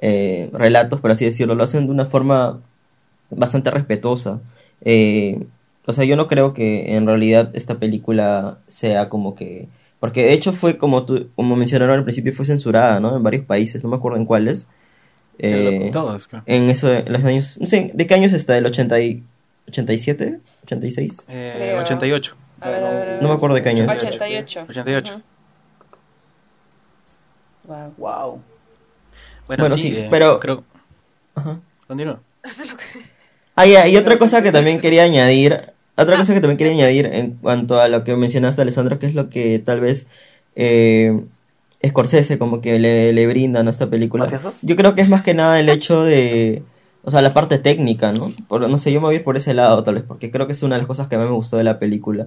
eh, relatos, por así decirlo, lo hacen de una forma bastante respetuosa. Eh, o sea, yo no creo que en realidad esta película sea como que... Porque de hecho fue como tú, como mencionaron al principio, fue censurada, ¿no? En varios países, no me acuerdo en cuáles. Eh, en eso, en los años... No sé, ¿de qué años está? ¿El 80 y, 87? ¿86? Eh, Creo. 88. A ver, a ver, a ver. No me acuerdo de qué año es. 88. 88. Wow. Wow. Bueno, Bueno, sí, sí, eh, pero- creo... Ajá. Continúa. *laughs* Ah, ya, y otra cosa que también quería añadir, otra cosa que también quería añadir en cuanto a lo que mencionaste, Alessandro, que es lo que tal vez eh, Scorsese como que le, le brinda a esta película. ¿Mafiosos? Yo creo que es más que nada el hecho de, o sea, la parte técnica, ¿no? Por- no sé, yo me voy a ir por ese lado tal vez, porque creo que es una de las cosas que a mí me gustó de la película.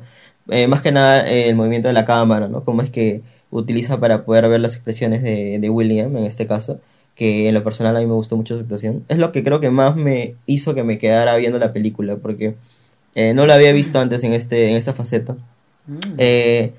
Eh, más que nada eh, el movimiento de la cámara, ¿no? Cómo es que utiliza para poder ver las expresiones de, de William en este caso que en lo personal a mí me gustó mucho su actuación. Es lo que creo que más me hizo que me quedara viendo la película, porque eh, no la había visto antes en este en esta faceta. Mm. Eh,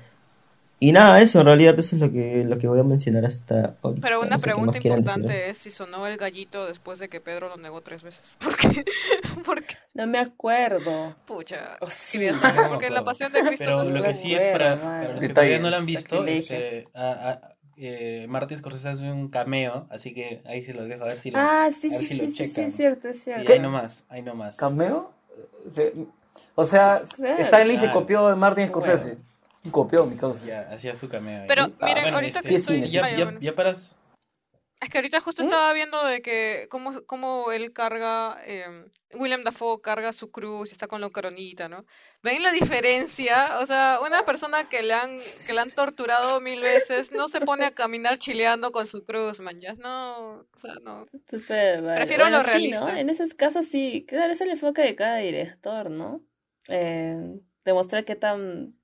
y nada, eso en realidad eso es lo que lo que voy a mencionar hasta ahorita. Pero una No sé qué pregunta importante decir. es si sonó el gallito después de que Pedro lo negó tres veces. *laughs* ¿Por qué? *laughs* Porque, No me acuerdo. pucha, Oh, sí. evidentemente, *laughs* porque en la pasión de Cristo Pero no lo se que sí es para, Bueno, para los que todavía no lo han visto, Sacrilegio. este, a, a- eh, Martin Scorsese hace un cameo, así que ahí se los dejo a ver si lo, Ah, sí, sí, si sí, sí, sí, es cierto, es Sí, cierto. ahí nomás, ahí nomás. ¿Cameo? De- O sea, Claro. Stanley se Claro. copió de Martin Scorsese. Un copió, mi causa. Ya, hacía su cameo. ahí. Pero Ah, miren, bueno, ahorita este, que estoy... sí, ya, Ay, ya, bueno. ya paras. Es que ahorita justo estaba viendo de que cómo, cómo él carga, eh, William Dafoe carga su cruz y está con la coronita, ¿no? ¿Ven la diferencia? O sea, una persona que le han, que le han torturado mil veces no se pone a caminar chileando con su cruz, man, ya no, o sea, no. Súper vale. Prefiero lo sí, ¿no? realista. En esos casos sí, claro, es el enfoque de cada director, ¿no? Eh, demostrar qué tan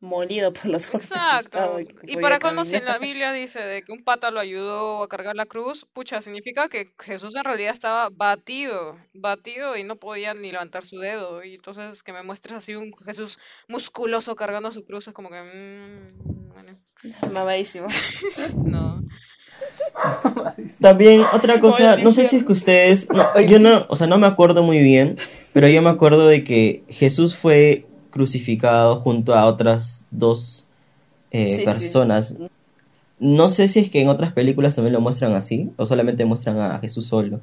molido por los golpes Exacto. Y para colmo, si en la. Biblia dice de que un pata lo ayudó a cargar la cruz, pucha, significa que Jesús en realidad estaba batido, batido y no podía ni levantar su dedo. Y entonces que me muestres así un Jesús musculoso cargando su cruz es como que... mm, bueno, *laughs* Mamadísimo. *laughs* no. También otra cosa, no sé si es que ustedes, no, yo no, o sea, no me acuerdo muy bien, pero yo me acuerdo de que Jesús fue crucificado junto a otras dos eh, Sí, sí. personas. No sé si es que en otras películas también lo muestran así, o solamente muestran a Jesús solo.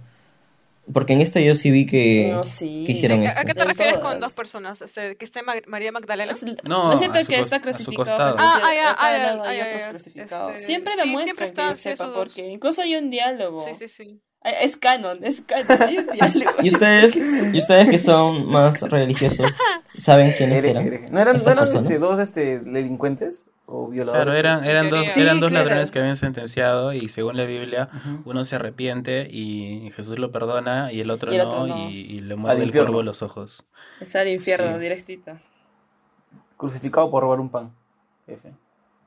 Porque en esta yo sí vi que, No, sí. que hicieron ¿A, esto. a qué te refieres con dos personas? Este, ¿Que esté Ma- María Magdalena? No, no es cierto a su que está a su crucificado Ah, ah, ah, hay otros ya. crucificados. Este, siempre sí, lo siempre muestran, que yo sepa, porque incluso hay un diálogo. Sí, sí, sí. Es canon, es canon. *laughs* Y ustedes, *laughs* y ustedes que son más religiosos, ¿saben quiénes eran? ¿No eran, no eran este, dos este, delincuentes o violadores? Claro, eran, eran dos, eran dos claro. ladrones que habían sentenciado y según la Biblia uno se arrepiente y Jesús lo perdona y el otro, Y el no, otro no. Y, y le muerde el cuervo los ojos. Es al infierno, Sí. directito. Crucificado por robar un pan. F.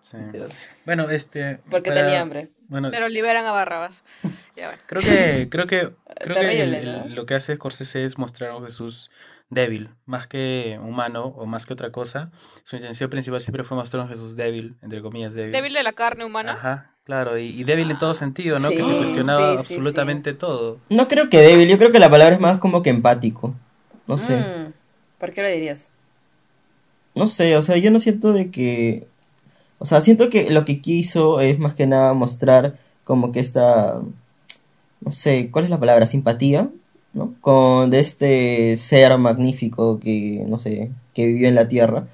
Sí. Literal. Bueno, este Porque para- tenía hambre. Bueno, Pero liberan a Barrabás. *laughs* Ya bueno. creo que creo que *laughs* creo que el- Terrible, el- ¿no? lo que hace Scorsese es mostrar a un Jesús débil, más que humano o más que otra cosa. Su intención principal siempre fue mostrar a un Jesús débil, entre comillas débil. Débil de la carne humana. Ajá, claro, y, y débil en todo sentido, ¿no? que se cuestionaba sí, sí, absolutamente todo. No creo que débil, yo creo que la palabra es más como que empático. No sé. Mm, ¿Por qué lo dirías? No sé, o sea, yo no siento de que... O sea, siento que lo que quiso es más que nada mostrar como que esta... No sé, ¿cuál es la palabra? Simpatía, ¿no? Con de este ser magnífico que, no sé, que vivió en la Tierra.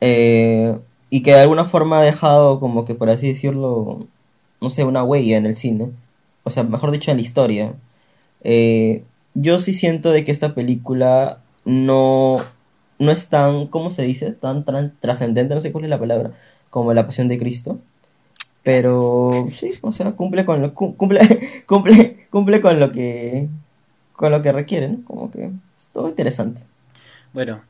Eh, y que de alguna forma ha dejado como que, por así decirlo, no sé, una huella en el cine. O sea, mejor dicho, en la historia. Eh, yo sí siento de que esta película no, no es tan, ¿cómo se dice? Tan tran- trascendente, no sé cuál es la palabra, como la Pasión de Cristo. Pero sí, o sea, cumple con lo, cu- cumple, *laughs* cumple, cumple con lo que, con lo que requiere, ¿no? Como que es todo interesante. Bueno,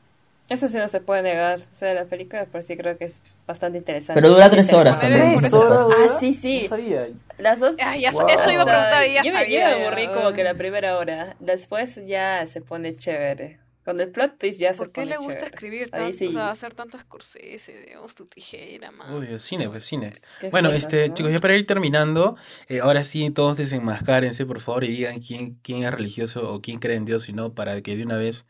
Eso sí no se puede negar. O sea, la película por sí creo que es bastante interesante. Pero dura Es tres horas también. ¿Tres horas? Ah, sí, sí. No sabía. Las dos. Ah, ya- Wow. Eso iba a preguntar y ya yo, me- sabía. yo me aburrí como que la primera hora. Después ya se pone chévere. Con el plot twist ya se ¿Por qué pone le gusta chévere. escribir tanto? sí. O sea, hacer tanto Scorsese, digamos, tu tijera, man. Obvio, cine, pues cine. Bueno, cosas, este, ¿no? chicos, ya para ir terminando, eh, ahora sí todos desenmascárense, por favor, y digan quién, quién es religioso o quién cree en Dios y no, para que de una vez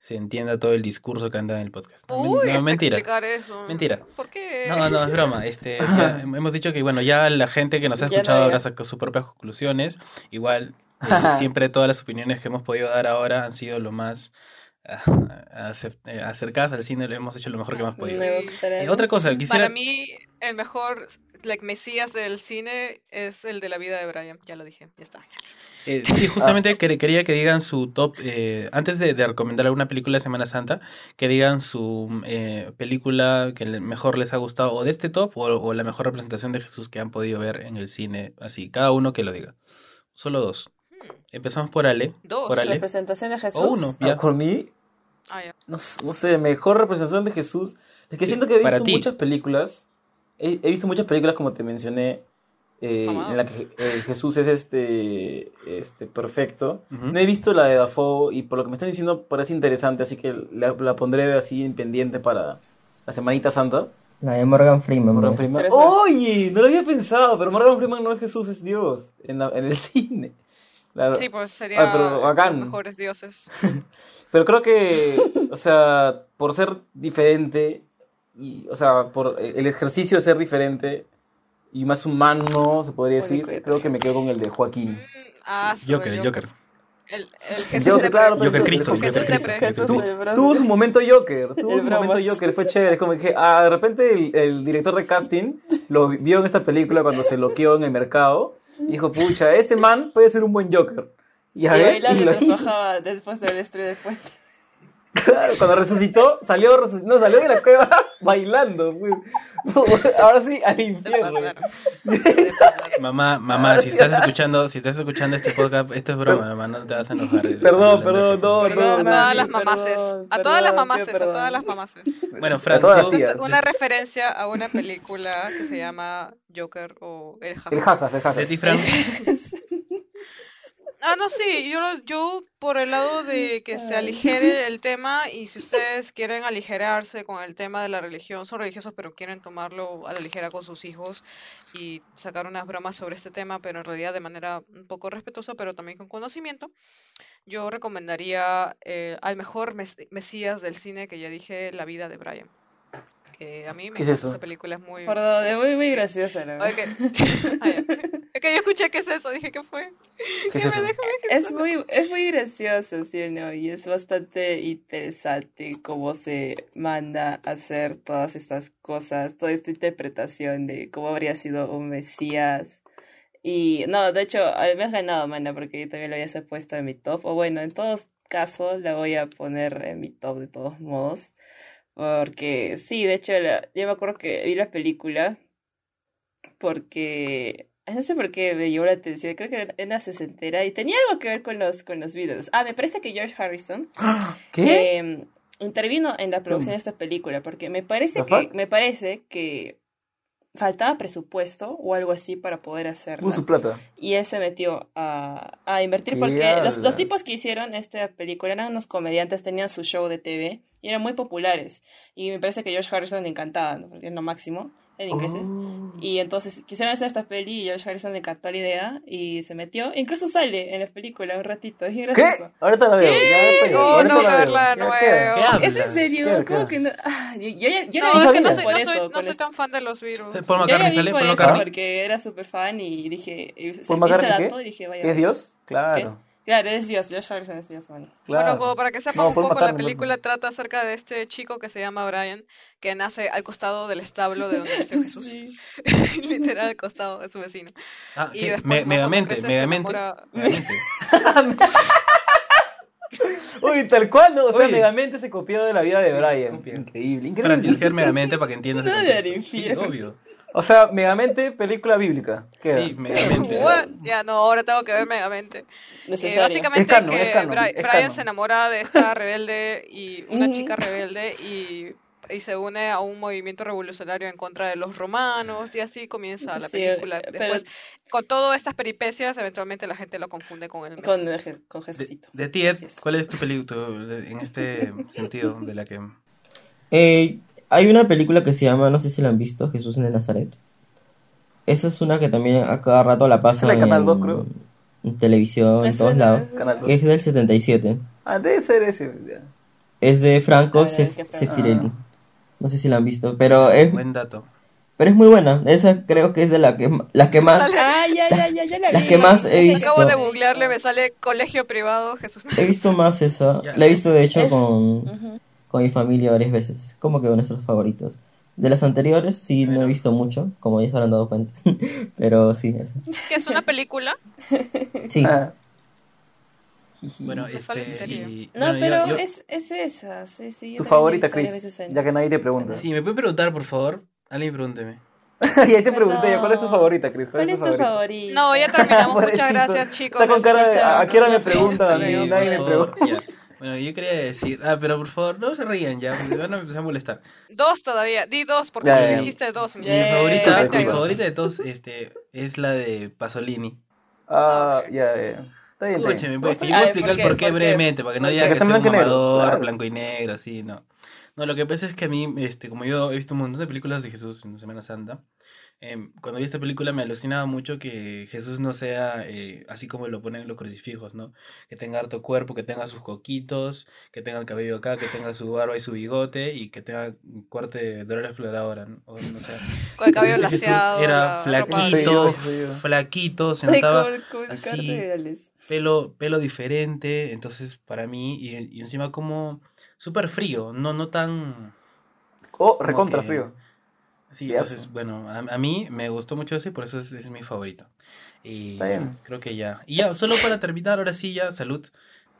se entienda todo el discurso que anda en el podcast. No, Uy, no, mentira. explicar eso. Mentira. ¿Por qué? No, no, es broma. Este, *laughs* ya hemos dicho que, bueno, ya la gente que nos ha no escuchado era. habrá sacado sus propias conclusiones. Igual, eh, *laughs* siempre todas las opiniones que hemos podido dar ahora han sido lo más *laughs* ah, eh, acercadas al cine, lo hemos hecho lo mejor que hemos podido. Eh, otra cosa, quisiera... Para mí, el mejor, like, mesías del cine es el de la vida de Brian. Ya lo dije, ya está. Eh, sí, *laughs* justamente quer- quería que digan su top, eh, antes de, de recomendar alguna película de Semana Santa, que digan su eh, película que mejor les ha gustado, o de este top, o, o la mejor representación de Jesús que han podido ver en el cine, así, cada uno que lo diga. Solo dos. Empezamos por Ale. Dos. Por Ale. Representación de Jesús. O uno, Ah, ya. por mí, Ah, ya. no, no sé, mejor representación de Jesús. Es que Sí, siento que he visto ti. muchas películas. He, he visto muchas películas, como te mencioné, eh, en la que eh, Jesús es este, este perfecto. Ujú. No he visto la de Dafoe y por lo que me están diciendo parece interesante, así que la, la pondré así en pendiente para la Semanita Santa. La de Morgan Freeman. Morgan. Freeman. Oye, no lo había pensado, pero Morgan Freeman no es Jesús, es Dios en, la- en el *laughs* cine. La- Sí, pues sería Ah, pero bacán. los mejores dioses. *laughs* Pero creo que, o sea, por ser diferente, y, o sea, por el ejercicio de ser diferente y más humano, se podría decir, Bonito. creo que me quedo con el de Joaquín. Ah, su- Joker, el Joker. El, el Jesús Joker, de claro, Joker Cristo, Jesús Joker Cristo. Jesús. Tuvo su momento Joker, tuvo su momento. Joker, fue chévere. Es como que ah, de repente el, el director de casting lo vio en esta película cuando se loqueó en el mercado y dijo, pucha, este man puede ser un buen Joker. Y, Y a ver, y lo hizo. después del estrés del puente. Claro, cuando resucitó, salió, resuc- no, salió de la cueva *laughs* bailando. Ahora sí, al infierno. *laughs* Mamá, mamá, si estás *laughs* escuchando, si estás escuchando este podcast, esto es broma, mamá, no te vas a enojar. Perdón, Hablando de perdón, Jesús. no, A no, todas las perdón, A todas las perdón, mamaces, qué a todas perdón. las mamaces. Bueno, Fran, una referencia a una película que se llama Joker o El Jajas. El jajas, el jajas. Ah, no, sí, yo, lo- yo por el lado de que se aligere *laughs* el tema y si ustedes quieren aligerarse con el tema de la religión, son religiosos pero quieren tomarlo a la ligera con sus hijos y sacar unas bromas sobre este tema, pero en realidad de manera un poco respetuosa, pero también con conocimiento, yo recomendaría eh, al mejor mes- mesías del cine que ya dije, La vida de Brian. Que a mí me ¿Qué es encanta esa película, es muy... Perdón, es muy, muy graciosa. la verdad. Ok. Ah, ya. Es que yo escuché que es eso, dije, ¿qué fue? ¿Qué es ¿Qué eso? Es muy, es muy gracioso, ¿sí no? Y es bastante interesante cómo se manda a hacer todas estas cosas, toda esta interpretación de cómo habría sido un Mesías. Y no, de hecho, a- me has ganado, mana, porque yo también lo había puesto en mi top. O bueno, en todos casos la voy a poner en mi top de todos modos. Porque sí, de hecho, la- yo me acuerdo que vi la película porque no sé por qué me llamó la atención, creo que era una sesentera y tenía algo que ver con los, con los Beatles. Ah, me parece que George Harrison ¿Qué? eh, intervino en la producción de esta película, porque me parece ¿The que, me parece que faltaba presupuesto o algo así para poder hacerlo. Puso plata. Y él se metió a, a invertir ¿Qué porque los, los tipos que hicieron esta película eran unos comediantes, tenían su show de TV y eran muy populares. Y me parece que George Harrison le encantaba, ¿no? porque es lo máximo en ingleses. Oh. Y entonces quisieron hacer esta peli y George Harrison le encantó la idea y se metió. Incluso sale en la película un ratito, es ¿Qué? gracioso. Ahorita la veo. Sí, ya me pegué, oh, ahorita veo. verla de nuevo. ¿qué? ¿Qué? ¿Es en serio? ¿Cómo que no? Ah, yo, yo, yo No, la es que no soy, por no eso, soy, no soy tan fan de los virus. Paul Yo la McCartney sale, por Paul eso, porque era súper fan y dije, y se ¿Paul McCartney dato qué? y dije, vaya. ¿Es. Dios? Claro. Claro, es Dios, George Harrison es Dios, man. claro. Bueno, como para que sepan No, un poco, la McCartney, película trata acerca de este chico que se llama Brian, que nace al costado del establo de donde nació *laughs* Jesús. Sí. *laughs* Literal al costado de su vecino. Ah, Y después, Me- Megamente, crece, Megamente. enamora- Megamente. *laughs* Uy, tal cual, ¿no? O sea, Oye. Megamente se copió de la vida de Sí, Brian. Increíble, Fran, tienes que increíble. ver Megamente para que entiendas el No, infierno. obvio. O sea, Megamente, película bíblica. ¿Qué Sí, Megamente. *laughs* Ya no, ahora tengo que ver Megamente. Eh, básicamente Es canon, que es canon, Bri- es Brian canon. se enamora de esta *laughs* rebelde y una chica rebelde y, y se une a un movimiento revolucionario en contra de los romanos y así comienza la Sí, película. pero- Después, con todas estas peripecias, eventualmente la gente lo confunde con el Con, con Jesucito. De ti, Ed. ¿cuál es tu *laughs* película en este sentido de la que... Eh, hay una película que se llama, no sé si la han visto, Jesús de Nazaret. Esa es una que también a cada rato la pasan de Canal en, 2, creo. en televisión, en todos lados. es- Canal 2. Que es del 77. Ah, debe ser ese. ya. Es de Franco Ah, Sef- Franco- Sefirelli. No sé si la han visto, pero es, Buen dato. pero es muy buena. Esa creo que es de la que, la que más... Ah, ya, ya, ya, ya la las vi. que más he visto. Acabo de googlearle, me sale colegio privado, Jesús. He visto más esa. Ya. La he visto de hecho Es- con, Ujú. Con mi familia varias veces. Como que uno de nuestros favoritos. De las anteriores sí no he visto mucho, como ya se habrán dado cuenta. *laughs* pero sí, esa. que es una película. *laughs* Sí. Ah. *laughs* Bueno, este... y- No, bueno, yo- pero yo- Es, es esa. Sí, sí, yo Tu favorita, Chris. Ya que nadie te pregunta. Sí, ¿me puede preguntar, por favor? Alguien pregúnteme. y ahí te pregunté. ¿cuál es tu favorita, Chris? ¿Cuál es tu favorita? favorito? No, ya terminamos. Muchas gracias, chicos. Está con cara de, ¿a qué hora me nos vemos. preguntan a mí? Sí, Nadie me pregunta. Bueno, yo quería decir... Ah, pero por favor, no se rían ya, me van a empezar a molestar. Dos todavía. Di dos, porque ya. dijiste dos. Mi Yeah. favorita, mi favorita de todos *laughs* este, es la de Pasolini. Ah, ya, ya. Está bien, está Escúcheme, pues, que yo voy a ¿por explicar por qué ¿Por qué? brevemente, para que no Porque digan que soy un blanco y negro, mamador, claro. blanco y negro, así, no. No, lo que pasa es que a mí, este, como yo he visto un montón de películas de Jesús en Semana Santa, em, cuando vi esta película me alucinaba mucho que Jesús no sea eh, así como lo ponen en los crucifijos, ¿no? Que tenga harto cuerpo, que tenga sus coquitos, que tenga el cabello acá, que tenga su barba y su bigote y que tenga un corte de Dora Exploradora, ¿no? O, no sé. *laughs* Con el cabello Jesús laseado. era flaquito, flaquito, se Ay, notaba como- como el así, pelo, pelo diferente, entonces para mí, y, y encima como súper frío, no, no tan... Oh, recontra que- frío. Sí, entonces, bueno, a, a mí me gustó mucho eso y por eso es, es mi favorito. Y Está bien. creo que ya. Y ya, solo para terminar, ahora sí ya, salud.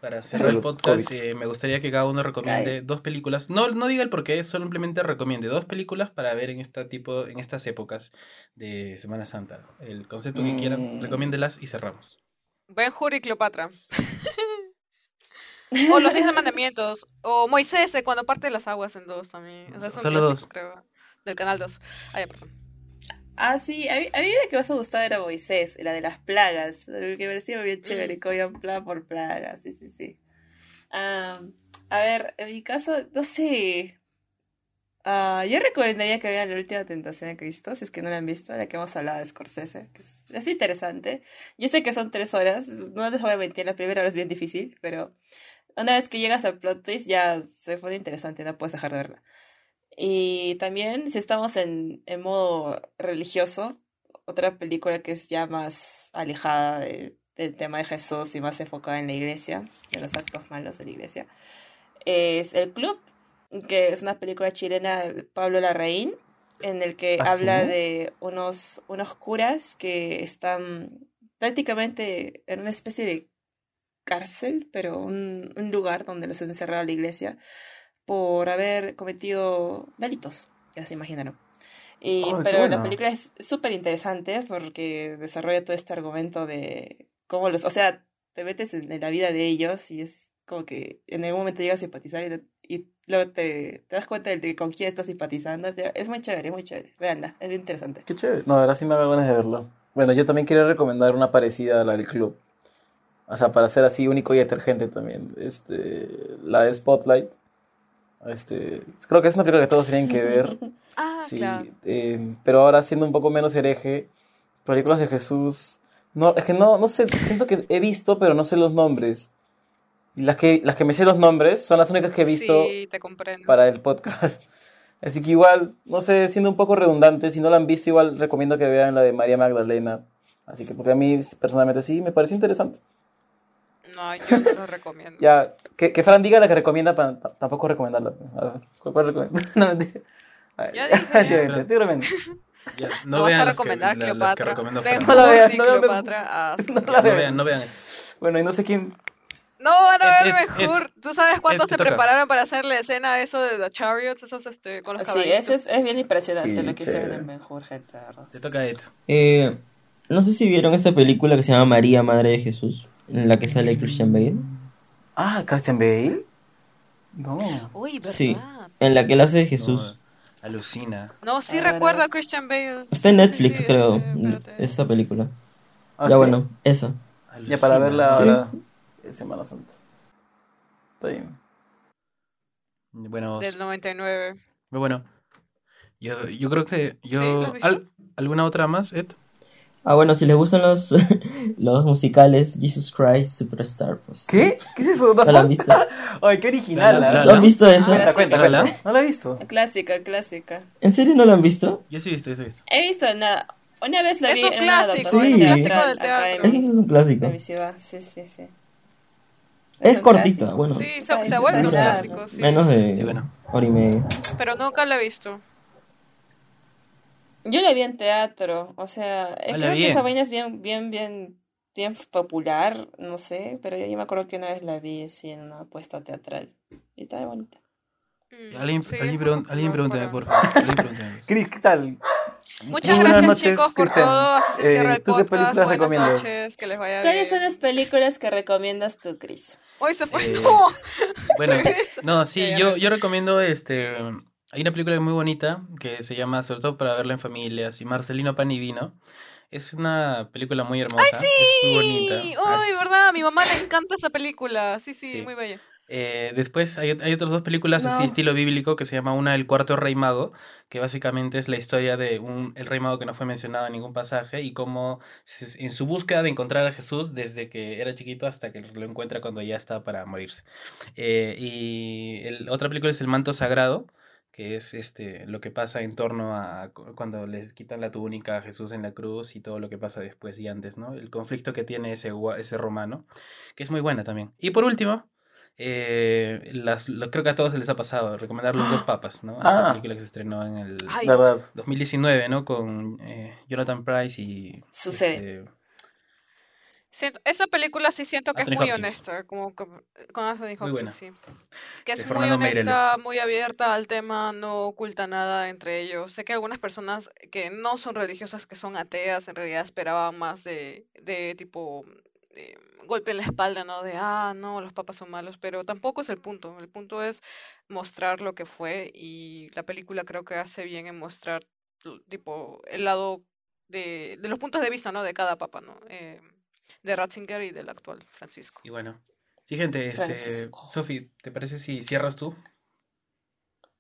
Para cerrar el podcast, eh, me gustaría que cada uno recomiende Cae. dos películas. No, no diga el por qué, simplemente recomiende dos películas para ver en esta tipo, en estas épocas de Semana Santa. El concepto que quieran, Mm. recomiéndelas y cerramos. Ben Hur y Cleopatra. *laughs* o los diez mandamientos. O Moisés eh, cuando parte las aguas en dos también. O sea, Solo clásico, dos. creo. Del canal 2. Ah, ya, perdón. Ah, sí, a mí, a mí la que más me gustaba era Moisés, la de las plagas, que me parecía bien chévere, que habían plaga por plaga, sí, sí, sí. Ah, a ver, en mi caso, no sé. Ah, yo recomendaría que vean La Última Tentación de Cristo, si es que no la han visto, la que hemos hablado de Scorsese, que es, es interesante. Yo sé que son tres horas, no les voy a mentir, la primera hora es bien difícil, pero una vez que llegas al plot twist ya se pone interesante, no puedes dejar de verla. Y también, si estamos en, en modo religioso, otra película que es ya más alejada de- del tema de Jesús y más enfocada en la iglesia, de los actos malos de la iglesia, es El Club, que es una película chilena de Pablo Larraín, en el que ¿Ah, habla sí? de unos, unos curas que están prácticamente en una especie de cárcel, pero un, un lugar donde los encerraba la iglesia por haber cometido delitos, ya se imaginaron. Y, Oh, pero la bueno. película es súper interesante porque desarrolla todo este argumento de cómo los, o sea, te metes en, en la vida de ellos y es como que en algún momento llegas a simpatizar y, y luego te, te das cuenta de con quién estás simpatizando. Es muy chévere, es muy chévere. Veanla, es interesante. Qué chévere. No, ahora sí me da ganas de verlo. Bueno, yo también quiero recomendar una parecida a la del club. O sea, para ser así único y detergente también. Este, la de Spotlight. Este, creo que es una película que todos tienen que ver. *laughs* Ah, Sí, claro. eh, pero ahora siendo un poco menos hereje, películas de Jesús. No, es que no, no sé, siento que he visto, pero no sé los nombres. Y las que, las que me sé los nombres son las únicas que he visto Sí, te comprendo. para el podcast. *laughs* Así que igual, no sé, siendo un poco redundante, si no la han visto, igual recomiendo que vean la de María Magdalena. Así que, porque a mí personalmente sí, me pareció interesante. No, yo no lo recomiendo. Ya, que, que Fran diga la que recomienda para tampoco recomendarla. A ver, ¿cuál, cuál recomienda? *laughs* No, mentira. A Ya dije. *laughs* Ya, No, no, vas vean a las que- recomendar que Cleopatra. Fran. No la y no. Cleopatra. Su- No la vean. *laughs* vean, no vean eso. Bueno, y no sé quién. No van a ver mejor. ¿Tú sabes cuánto se prepararon para hacer la escena eso de The Chariots? Esos este, con los Sí, caballitos. ese es, es bien impresionante Sí, lo que hicieron en Ben-Hur, gente. Te toca Ed. Eh, no sé si vieron esta película que se llama María, Madre de Jesús, en la que sale Christian Bale. Ah, Christian Bale. No. Uy, ¿verdad? Sí, en la que él hace de Jesús. Alucina. No, sí A ver, recuerdo a. Christian Bale. Está en Sí, sí, Netflix, sí, creo, este, esta película. Ah, ya sí. bueno, esa. Ya para verla Sí. ahora. Es Semana Santa. Está bien. Bueno, Del 99. muy bueno. Yo, yo creo que yo... Sí. ¿al- ¿Alguna otra más, Ed? Ah, bueno, si les gustan los, *laughs* los musicales, Jesus Christ Superstar, pues. ¿Qué? ¿Qué es eso? ¿No lo han visto? *laughs* Ay, qué original. La- la- ¿ah? ¿No han visto eso? Cuenta, cuenta, ¿La- cuenta. No la he visto. Clásica, clásica. ¿En serio no lo han visto? Yo sí he visto, yo sí he visto. He visto una, una vez la Es vi un en una clásico, adaptación es un clásico del teatro. Es es un clásico. en mi ciudad. Sí, sí, sí. Es cortita, clásico. bueno. Sí, Sí, se, se sí, ha vuelto un clásico, sí. Menos de Sí, bueno. hora y media. Pero nunca la he visto. Yo la vi en teatro, o sea, eh, Hola, creo que bien. esa vaina es bien, bien, bien, bien popular, no sé, pero yo, yo me acuerdo que una vez la vi así en una puesta teatral y estaba bonita. Mm, Alguien, sí, alguien, pregun- pregúntame, por favor. Alguien pregúntame. *laughs* Cris, ¿qué tal? Muchas buenas gracias noches, chicos por todo. Así se Eh, cierra el ¿tú qué podcast. Buenas recomiendas? noches, que les vaya ¿Cuáles son bien. las películas que recomiendas tú, Cris? Hoy se fue. Eh, *laughs* No. Bueno, no, sí, yo recomiendo este. Hay una película muy bonita que se llama, sobre todo para verla en familias, y Marcelino Pan y Vino. Es una película muy hermosa, es muy bonita. Sí, As- Uy, verdad, a mi mamá le encanta esa película. Sí, sí, Sí. muy bella. Eh, después hay, hay otras dos películas así No. estilo bíblico que se llama una El cuarto rey mago, que básicamente es la historia de un el rey mago que no fue mencionado en ningún pasaje y cómo en su búsqueda de encontrar a Jesús desde que era chiquito hasta que lo encuentra cuando ya está para morirse. Eh, y el, otra película es El manto sagrado, que es este lo que pasa en torno a cu- cuando les quitan la túnica a Jesús en la cruz y todo lo que pasa después y antes, ¿no? El conflicto que tiene ese, ese romano, que es muy buena también. Y por último, eh, las, lo- creo que a todos se les ha pasado recomendar Los dos papas, ¿no? Esta Ah. película que se estrenó en el Ay, ¿Verdad? 2019, ¿no? Con eh, Jonathan Price y Sucede. este, siento- esa película sí siento que Anthony es muy Hopkins. honesta, como con Anthony Hopkins, buena. sí. Que es De muy Fernando honesta, muy abierta al tema, no oculta nada entre ellos. Sé que algunas personas que no son religiosas, que son ateas, en realidad esperaban más de, de tipo eh, golpe en la espalda, ¿no? De, ah, no, los papas son malos, pero tampoco es el punto. El punto es mostrar lo que fue y la película creo que hace bien en mostrar tipo el lado de, de los puntos de vista, ¿no? De cada papa, ¿no? Eh, de Ratzinger y del actual Francisco. Y bueno, sí, gente, este. Sofi, ¿te parece si cierras tú?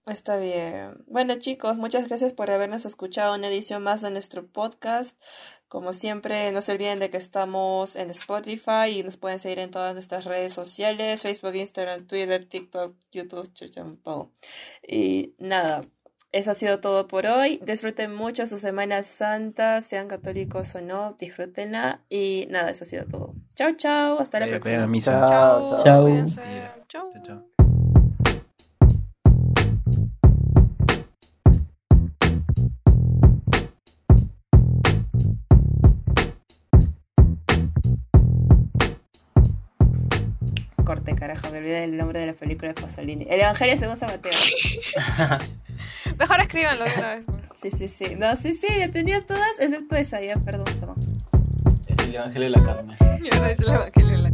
Está bien. Bueno, chicos, muchas gracias por habernos escuchado una edición más de nuestro podcast. Como siempre, no se olviden de que estamos en Spotify y nos pueden seguir en todas nuestras redes sociales, Facebook, Instagram, Twitter, TikTok, YouTube, chucha, todo. Y nada, eso ha sido todo por hoy. Disfruten mucho su Semana Santa, sean católicos o no, disfrútenla. Y nada, eso ha sido todo. Chao, chao, hasta la próxima. Chao, chao. Chao. Corte, carajo, me olvidé el nombre de la película de Pasolini. El Evangelio según San Mateo. *laughs* Mejor escríbanlo de una vez. Sí, sí, sí. No, sí, sí, ya tenía todas, excepto esa, ya, perdón, perdón. El Evangelio de la carne. Y ahora dice el evangelio en la